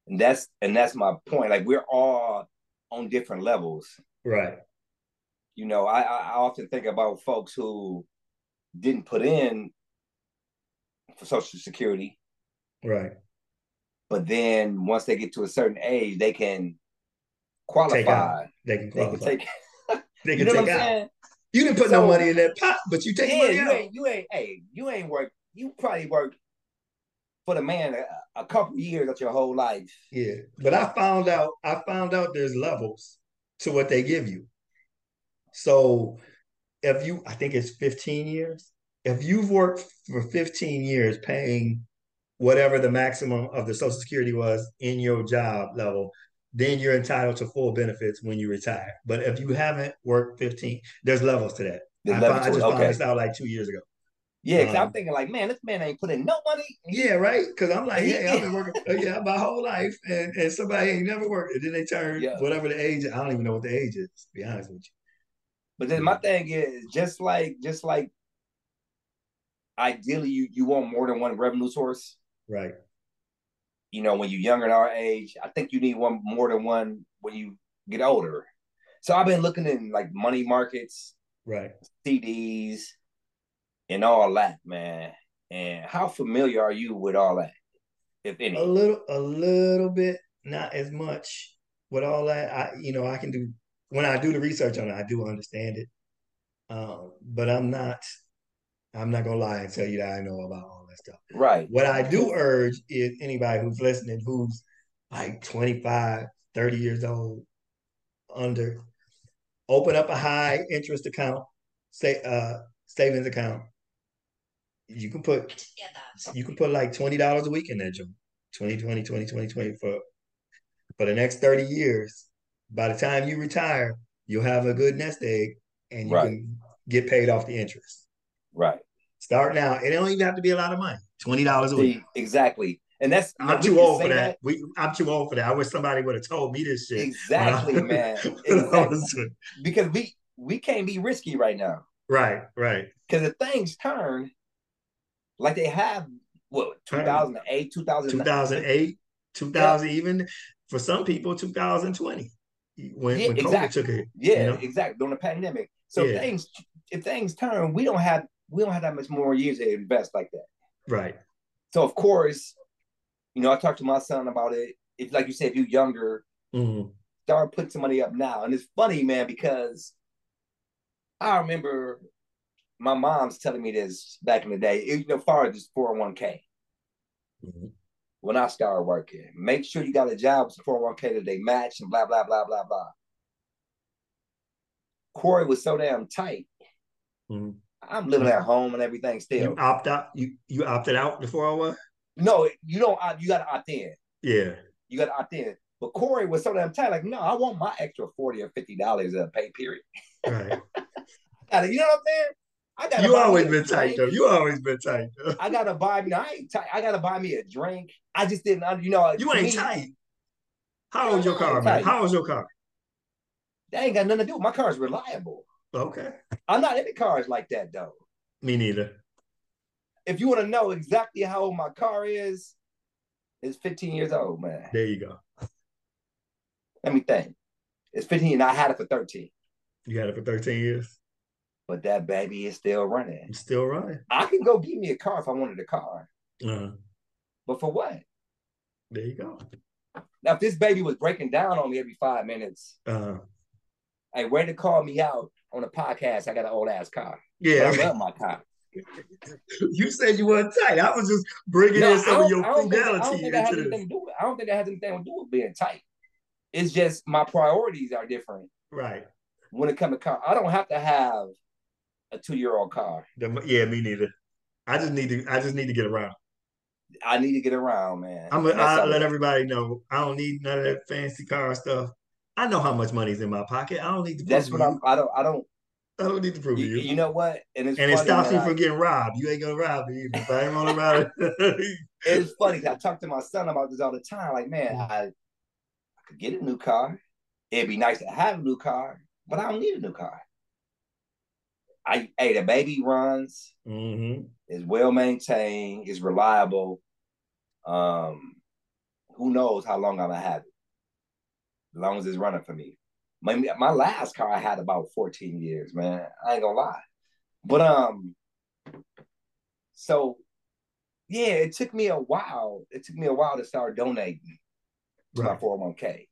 And that's and that's my point. Like we're all on different levels. Right. You know, I I often think about folks who didn't put in for Social Security. Right. But then once they get to a certain age, they can qualify. They can qualify. They can take. they can you know take out. Saying? You didn't put so, no money in that pot, but you take yeah, money you out. Ain't, you ain't. Hey, you ain't work. You probably worked for the man a, a couple years of your whole life. Yeah, but I found out I found out there's levels to what they give you. So if you, I think it's 15 years. If you've worked for 15 years paying whatever the maximum of the Social Security was in your job level, then you're entitled to full benefits when you retire. But if you haven't worked 15, there's levels to that. I, found, I, just okay. found this out like two years ago. Yeah, because um, I'm thinking like, man, this man ain't putting no money. Yeah, right. Because I'm like, yeah, I've been working, uh, yeah, my whole life, and, and somebody ain't never worked. And then they turn yeah. whatever the age. I don't even know what the age is. To be honest with you. But then my thing is just like, just like, ideally, you you want more than one revenue source, right? You know, when you're younger in our age, I think you need one more than one when you get older. So I've been looking in like money markets, right? CDs and all that, man. And how familiar are you with all that, if any? A little, a little bit, not as much with all that. I, you know, I can do when I do the research on it, I do understand it. Um, but I'm not, I'm not gonna lie and tell you that I know about all that stuff. Right. What I do urge is anybody who's listening who's like 25, 30 years old, under, open up a high interest account, say uh savings account. You can put you can put like twenty dollars a week in that joint. 2020, 20, 20, 20 for for the next 30 years. By the time you retire, you'll have a good nest egg and you Right. can get paid off the interest. Right. Start now. It don't even have to be a lot of money. Twenty dollars a week. Exactly. And that's I'm too old for that. We, I'm too old for that. I wish somebody would have told me this shit. I- Exactly, man. Exactly. Because we we can't be risky right now. right, right. Because if things turn like they have what 2008, 2009. 2008, 2000, even for some people, 2020 when, Yeah, when COVID exactly. took it. Yeah, you know? exactly. During the pandemic. So Yeah. if things if things turn, we don't have we don't have that much more years to invest like that. Right. So of course, you know, I talked to my son about it. If like you said, if you're younger, Mhm. start putting some money up now. And it's funny, man, because I remember my mom's telling me this back in the day, you know, as far as this 401k. Mhm. When I started working, make sure you got a job with 401k that they match and blah, blah, blah, blah, blah. Corey was so damn tight. Mhm. I'm living at home and everything still. You opt out. You you opted out before I was. no, you don't, opt- you got to opt in. Yeah. You got to opt in. But Corey was so damn tight, like, no, I want my extra 40 or $50 a pay period. Right. gotta, you know what I'm saying? I got you always been tight though. You always been tight. Though. I gotta buy me. I ain't tight. I gotta buy me a drink. I just didn't. You know, uh, You ain't me, tight. How old's your car, man? How old's your car? That ain't got nothing to do. with My car's reliable. Okay. I'm not into cars like that though. Me neither. If you want to know exactly how old my car is, it's 15 years old, man. There you go. Let me think. It's 15, and I had it for 13. You had it for 13 years. But that baby is still running. Still running. I can go get me a car if I wanted a car, Uh-huh. but for what? There you go. Now, if this baby was breaking down on me every five minutes, uh-huh. hey, ready to call me out on a podcast? I got an old ass car. But yeah. I love my car. you said you weren't tight. I was just bringing No, in some of your I don't think, that, I don't frugality think that has into anything this. to do with. I don't think that has anything to do with being tight. It's just my priorities are different Right. when it comes to car. I don't have to have a two year old car. The- yeah, me neither. I just need to. I just need to get around. I need to get around, man. I'm. Gonna, I let everybody know. I don't need none of that fancy car stuff. I know how much money's in my pocket. I don't need to. That's prove what I'm. I don't. I don't. you. I don't need to prove You, you. you know what? And it's and it stops man, me from I- getting robbed. You ain't gonna rob me. If I ain't rolling around. It's funny. I talk to my son about this all the time. Like, man. I, I could get a new car. It'd be nice to have a new car, but I don't need a new car. I hey, the baby runs. hmm is well maintained, is reliable. Um, who knows how long I'm gonna have it? As long as it's running for me. My my last car I had about 14 years, man. I ain't gonna lie. But um, so yeah, it took me a while. It took me a while to start donating to Right. my 401k.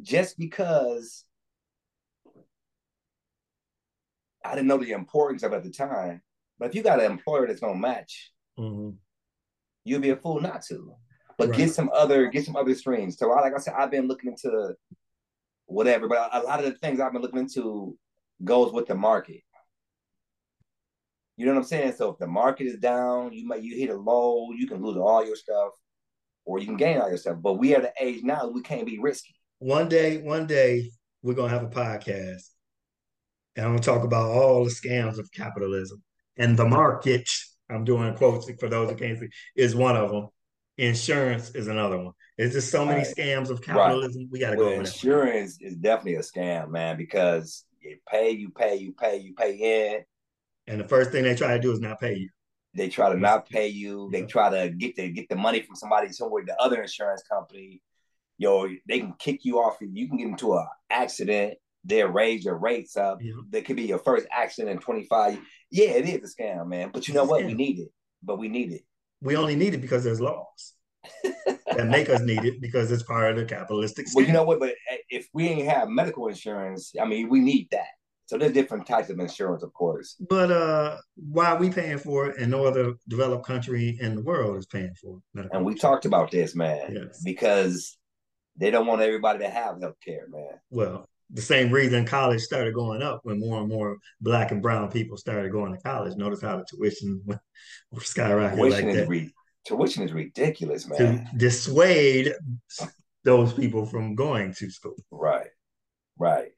Just because I didn't know the importance of it at the time. But if you got an employer that's gonna match, hmm you'll be a fool not to. But Right. get some other get some other streams. So I- like I said, I've been looking into whatever, but a lot of the things I've been looking into goes with the market. You know what I'm saying? So if the market is down, you might you hit a low, you can lose all your stuff, or you can gain all your stuff. But we are the age now we can't be risky. One day, one day, we're gonna have a podcast, and I'm gonna talk about all the scams of capitalism and the market. I'm doing quotes for those who can't see. Is one of them. Insurance is another one. There's just so many Right. scams of capitalism. We got to Well, go insurance is definitely a scam, man, because you pay, you pay, you pay, you pay in. And the first thing they try to do is not pay you. They try to not pay you. They try to get the get the money from somebody somewhere, the other insurance company. Yo, they can kick you off. You can get into an accident. they'll raise your rates up. Yeah. That could be your first accident in 25. Yeah, it is a scam, man. But you know It's what? We need it. But we need it. We only need it because there's laws that make us need it because it's part of the capitalistic Well, you know what? But eh, if we ain't have medical insurance, I mean, we need that. So there's different types of insurance, of course. But uh, why are we paying for it and no other developed country in the world is paying for it? And we talked about this, man, Yes. because they don't want everybody to have health care, man. Well, the same reason college started going up when more and more black and brown people started going to college. Notice how the tuition went skyrocketed Tuition like is that re- tuition is ridiculous, man. to dissuade those people from going to school. Right, right.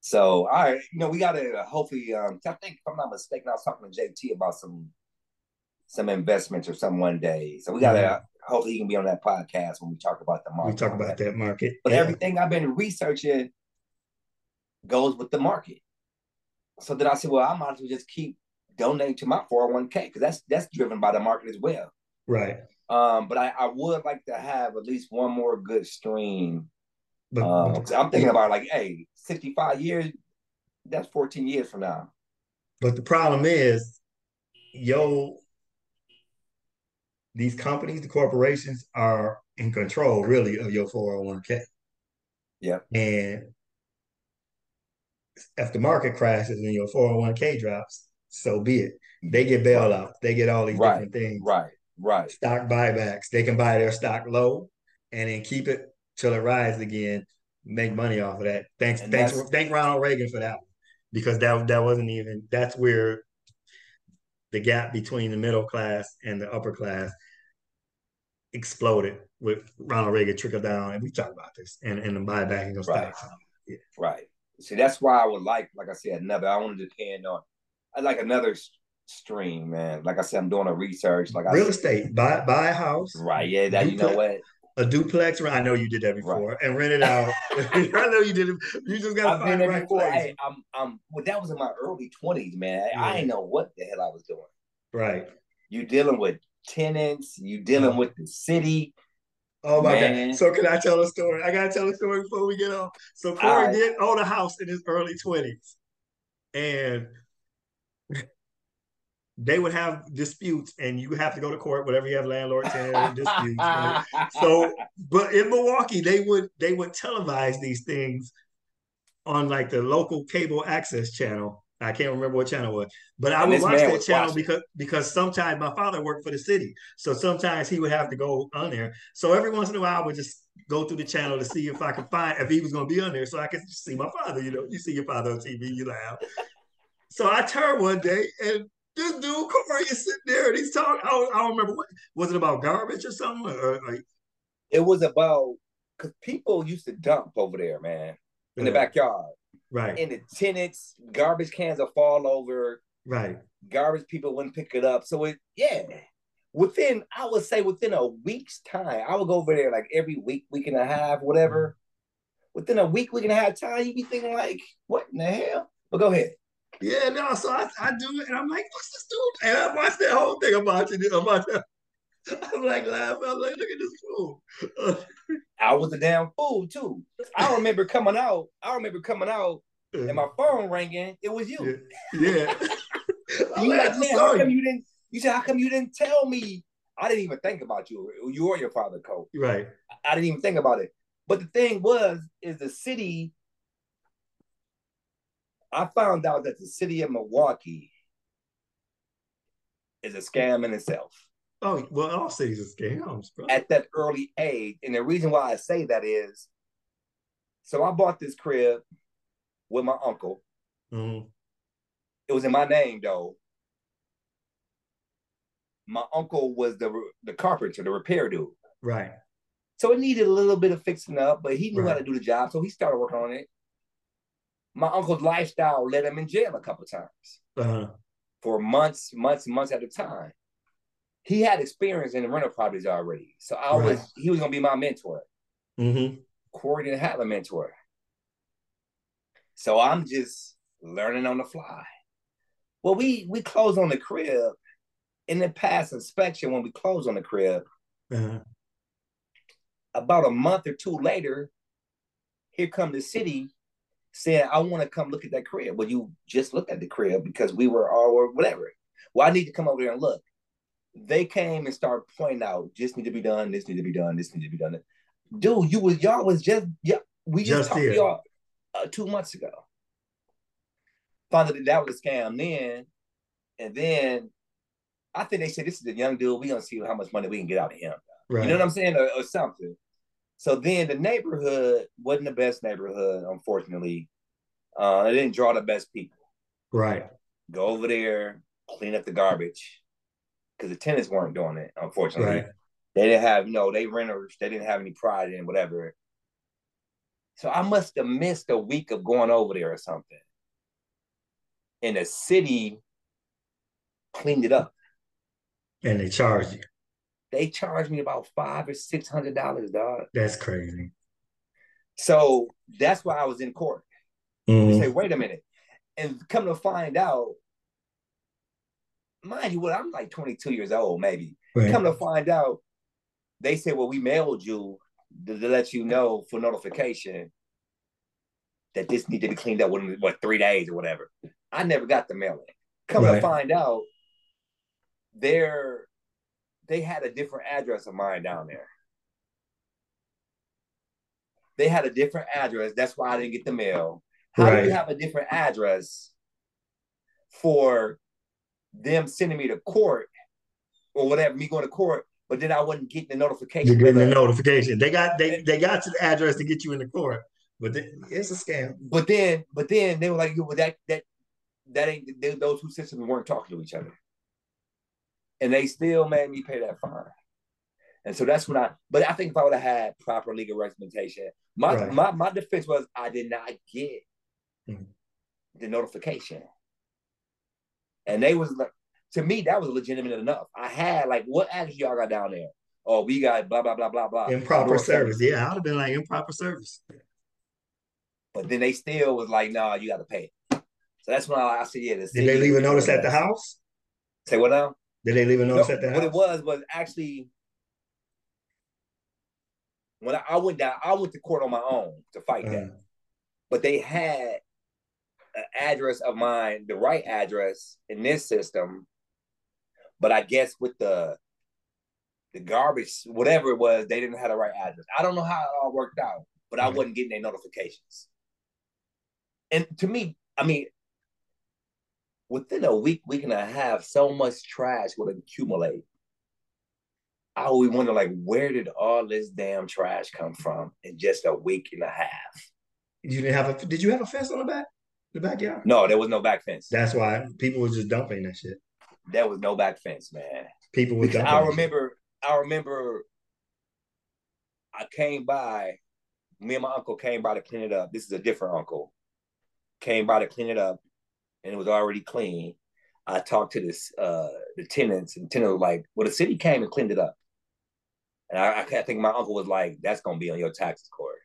So, all right, you know, we gotta uh, hopefully. Um, I think, if I'm not mistaken, I was talking to JT about some some investments or something one day. So we gotta Mhm. hopefully he can be on that podcast when we talk about the market. We talk about that market. But Yeah. everything I've been researching goes with the market. So then I said, well, I might as well just keep donating to my 401k because that's that's driven by the market as well. Right. Um, but I, I would like to have at least one more good stream. But, Um, 'cause I'm thinking about like, hey, 65 years, that's 14 years from now. but the problem is, yo, these companies, the corporations are in control really of your 401k. Yeah. And if the market crashes and your 401k drops, so be it. They get bailouts. They get all these Right, different things. Right, right. Stock buybacks. They can buy their stock low and then keep it till it rises again, make money off of that. Thanks, And thanks, thank Ronald Reagan for that one. Because that that wasn't even that's where the gap between the middle class and the upper class exploded with Ronald Reagan trickle down, and we talked about this and, and the buybacking of Right. stocks. Right. See, that's why I would like, like I said, another. I want to depend on. I like another stream, man. Like I said, I'm doing a research. Like I Real said, estate, buy buy a house, Right. Yeah. That you know what? a duplex. I know you did that before, and rent it out. I know you did it. You just got to find the right place. Hey, I'm, I'm. Well, that was in my early 20s, man. I, I didn't know what the hell I was doing. Right. You're dealing with tenants. You're dealing Yeah. with the city. Oh my Man. god! So can I tell a story? I gotta tell a story before we get off. So Corey Alright. did own a house in his early twenties, and they would have disputes, and you have to go to court, whatever you have landlord tenant disputes. right? So, but in Milwaukee, they would they would televise these things on like the local cable access channel. I can't remember what channel it was, but I And would watch that channel watching. because because sometimes my father worked for the city, so sometimes he would have to go on there. So every once in a while, I would just go through the channel to see if I could find if he was going to be on there, so I could see my father. You know, you see your father on TV, you laugh. So I turned one day and. This dude Corey is sitting there and he's talking. I don't, I don't remember what was it about garbage or something, or, or it was about because people used to dump over there, man, in the uh, backyard. Right, And the tenants, garbage cans will fall over. right. Garbage people wouldn't pick it up. So it, yeah. Within, I would say within a week's time, I would go over there like every week, week and a half, whatever. Mm-hmm. Within a week, week and a half time, you'd be thinking like, what in the hell? But go ahead. Yeah, no, so I, I do it, and I'm like, what's this dude? And I watched that whole thing I'm watching about you. About that. I'm like laughing. I'm like, look at this fool. I was a damn fool too. I remember coming out. I remember coming out and my phone ringing. It was you. yeah. yeah. You like, man, how come you didn't? You said, how come you didn't tell me? I didn't even think about you. You or your father, Cole. Right. I didn't even think about it. But the thing was, is the city. I found out that the city of Milwaukee is a scam in itself Oh, well, all cities are scams, bro. at that early age. And the reason why I say that is, so I bought this crib with my uncle. Mhm. It was in my name though. My uncle was the the carpenter, the repair dude. Right. So it needed a little bit of fixing up, but he knew how to do the job, so he started working on it. My uncle's lifestyle led him in jail a couple times Uh, for months, months, months at a time. He had experience in the rental properties already, so I was he was gonna be my mentor. hmm Corey didn't have a mentor, so I'm just learning on the fly. Well, we we closed on the crib in the past inspection when we closed on the crib. uh, about a month or two later, here come the city saying, I want to come look at that crib. Well, you just looked at the crib because we were all or whatever. Well, I need to come over there and look. They came and started pointing out, this need to be done, this need to be done, this need to be done. Dude, you was y'all was just yeah, we just, just talked to y'all uh, two months ago. Found that that was a scam then, and then I think they said this is a young dude. We gonna see how much money we can get out of him. Right. You know what I'm saying, or, or something. So then the neighborhood wasn't the best neighborhood, unfortunately. Uh, it didn't draw the best people. Right. Go over there, clean up the garbage, because the tenants weren't doing it. Unfortunately, right. they didn't have you know they renters. They didn't have any pride in whatever. So I must have missed a week of going over there or something. And the city cleaned it up. And they charged you. They charged me about five or six hundred dollars, dog. That's crazy. So that's why I was in court. Mm-hmm. Say, wait a minute. And come to find out, mind you, what I'm like 22 years old, maybe. Right. Come to find out, they said, well, we mailed you to, to, let you know for notification that this need to be cleaned up within what three days or whatever. I never got the mailing. Come right. to find out, they're they had a different address of mine down there. They had a different address. That's why I didn't get the mail. How right. do you have a different address for them sending me to court or whatever, me going to court, but then I wasn't getting the notification. You're getting the notification. They got they they got to the address to get you in the court, but it's a scam. But then, but then they were like, "Well, that that that ain't they, those two systems weren't talking to each other." and they still made me pay that fine. And so that's when I, but I think if I would have had proper legal representation, my right. my, my defense was I did not get mm-hmm. the notification. And they was like, to me, that was legitimate enough. I had like, what address y'all got down there? Oh, we got blah blah blah blah blah. Improper service. service. Yeah, I'd have been like improper service. But then they still was like, no, nah, you got to pay. So that's when I, I said, yeah. The Did they leave a notice at the house? Say what now? Did they leave a notice no, at the house? What it was was actually when I, I, went down, I went to court on my own to fight uh-huh. that. But they had address of mine, the right address in this system. But I guess with the the garbage, whatever it was, they didn't have the right address. I don't know how it all worked out, but I wasn't getting any notifications. And to me, I mean, within a week, week and a half, so much trash would accumulate. I always wonder, like, where did all this damn trash come from in just a week and a half? You didn't have a? Did you have a fence on the back, the backyard? No, there was no back fence. That's why people were just dumping that shit. There was no back fence, man. People were dumping. I remember. I remember. I came by. Me and my uncle came by to clean it up. This is a different uncle. Came by to clean it up and it was already clean. I talked to this uh the tenants, and tenants were like, "Well, the city came and cleaned it up." And I, I think my uncle was like, "That's gonna be on your taxes, Corey.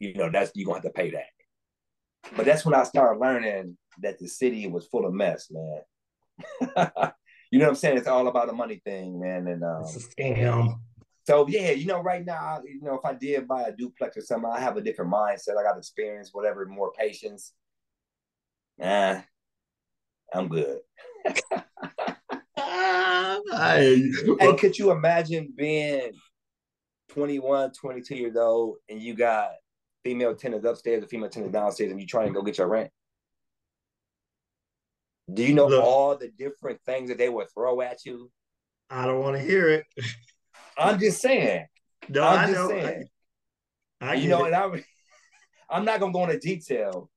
You know, that's you're gonna have to pay that." But that's when I started learning that the city was full of mess, man. you know what I'm saying? It's all about the money thing, man. And um, it's a scam. So yeah, you know, right now, you know, if I did buy a duplex or something, I have a different mindset. I got experience, whatever, more patience. Nah, I'm good. hey, could you imagine being 21, 22 years old and you got female tenants upstairs and female tenants downstairs and you try to go get your rent? Do you know Look, all the different things that they would throw at you? I don't want to hear it. I'm just saying. No, I'm I just know. saying. I, I you know, it. and I'm, I'm not gonna go into detail,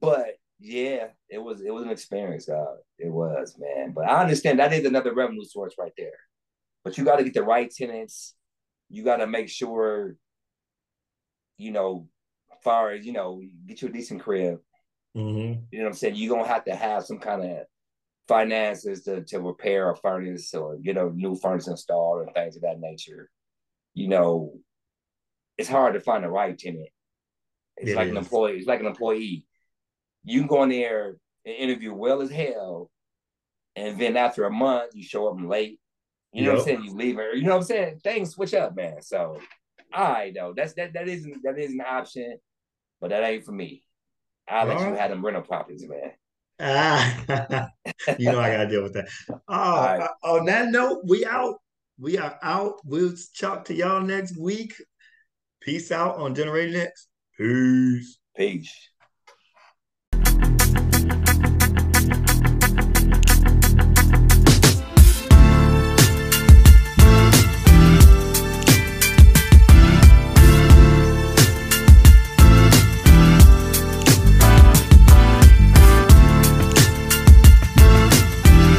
but yeah, it was it was an experience, God. It was, man. But I understand that is another revenue source right there. But you got to get the right tenants. You got to make sure, you know, far as you know, get you a decent crib. Mm-hmm. You know what I'm saying? You're gonna have to have some kind of finances to, to repair a furnace or get a new furnace installed and things of that nature. You know, it's hard to find the right tenant. It's it like is. an employee. It's like an employee you can go in there and interview well as hell, and then after a month you show up late. You know yep. what I'm saying? You leave her. You know what I'm saying? Things switch up, man. So I know that's that that isn't that is an option, but that ain't for me. I'll let you have them rental properties, man. Ah, you know I gotta deal with that. Oh, right. uh, on that note, we out. We are out. We'll talk to y'all next week. Peace out on Generated X. Peace. Peace.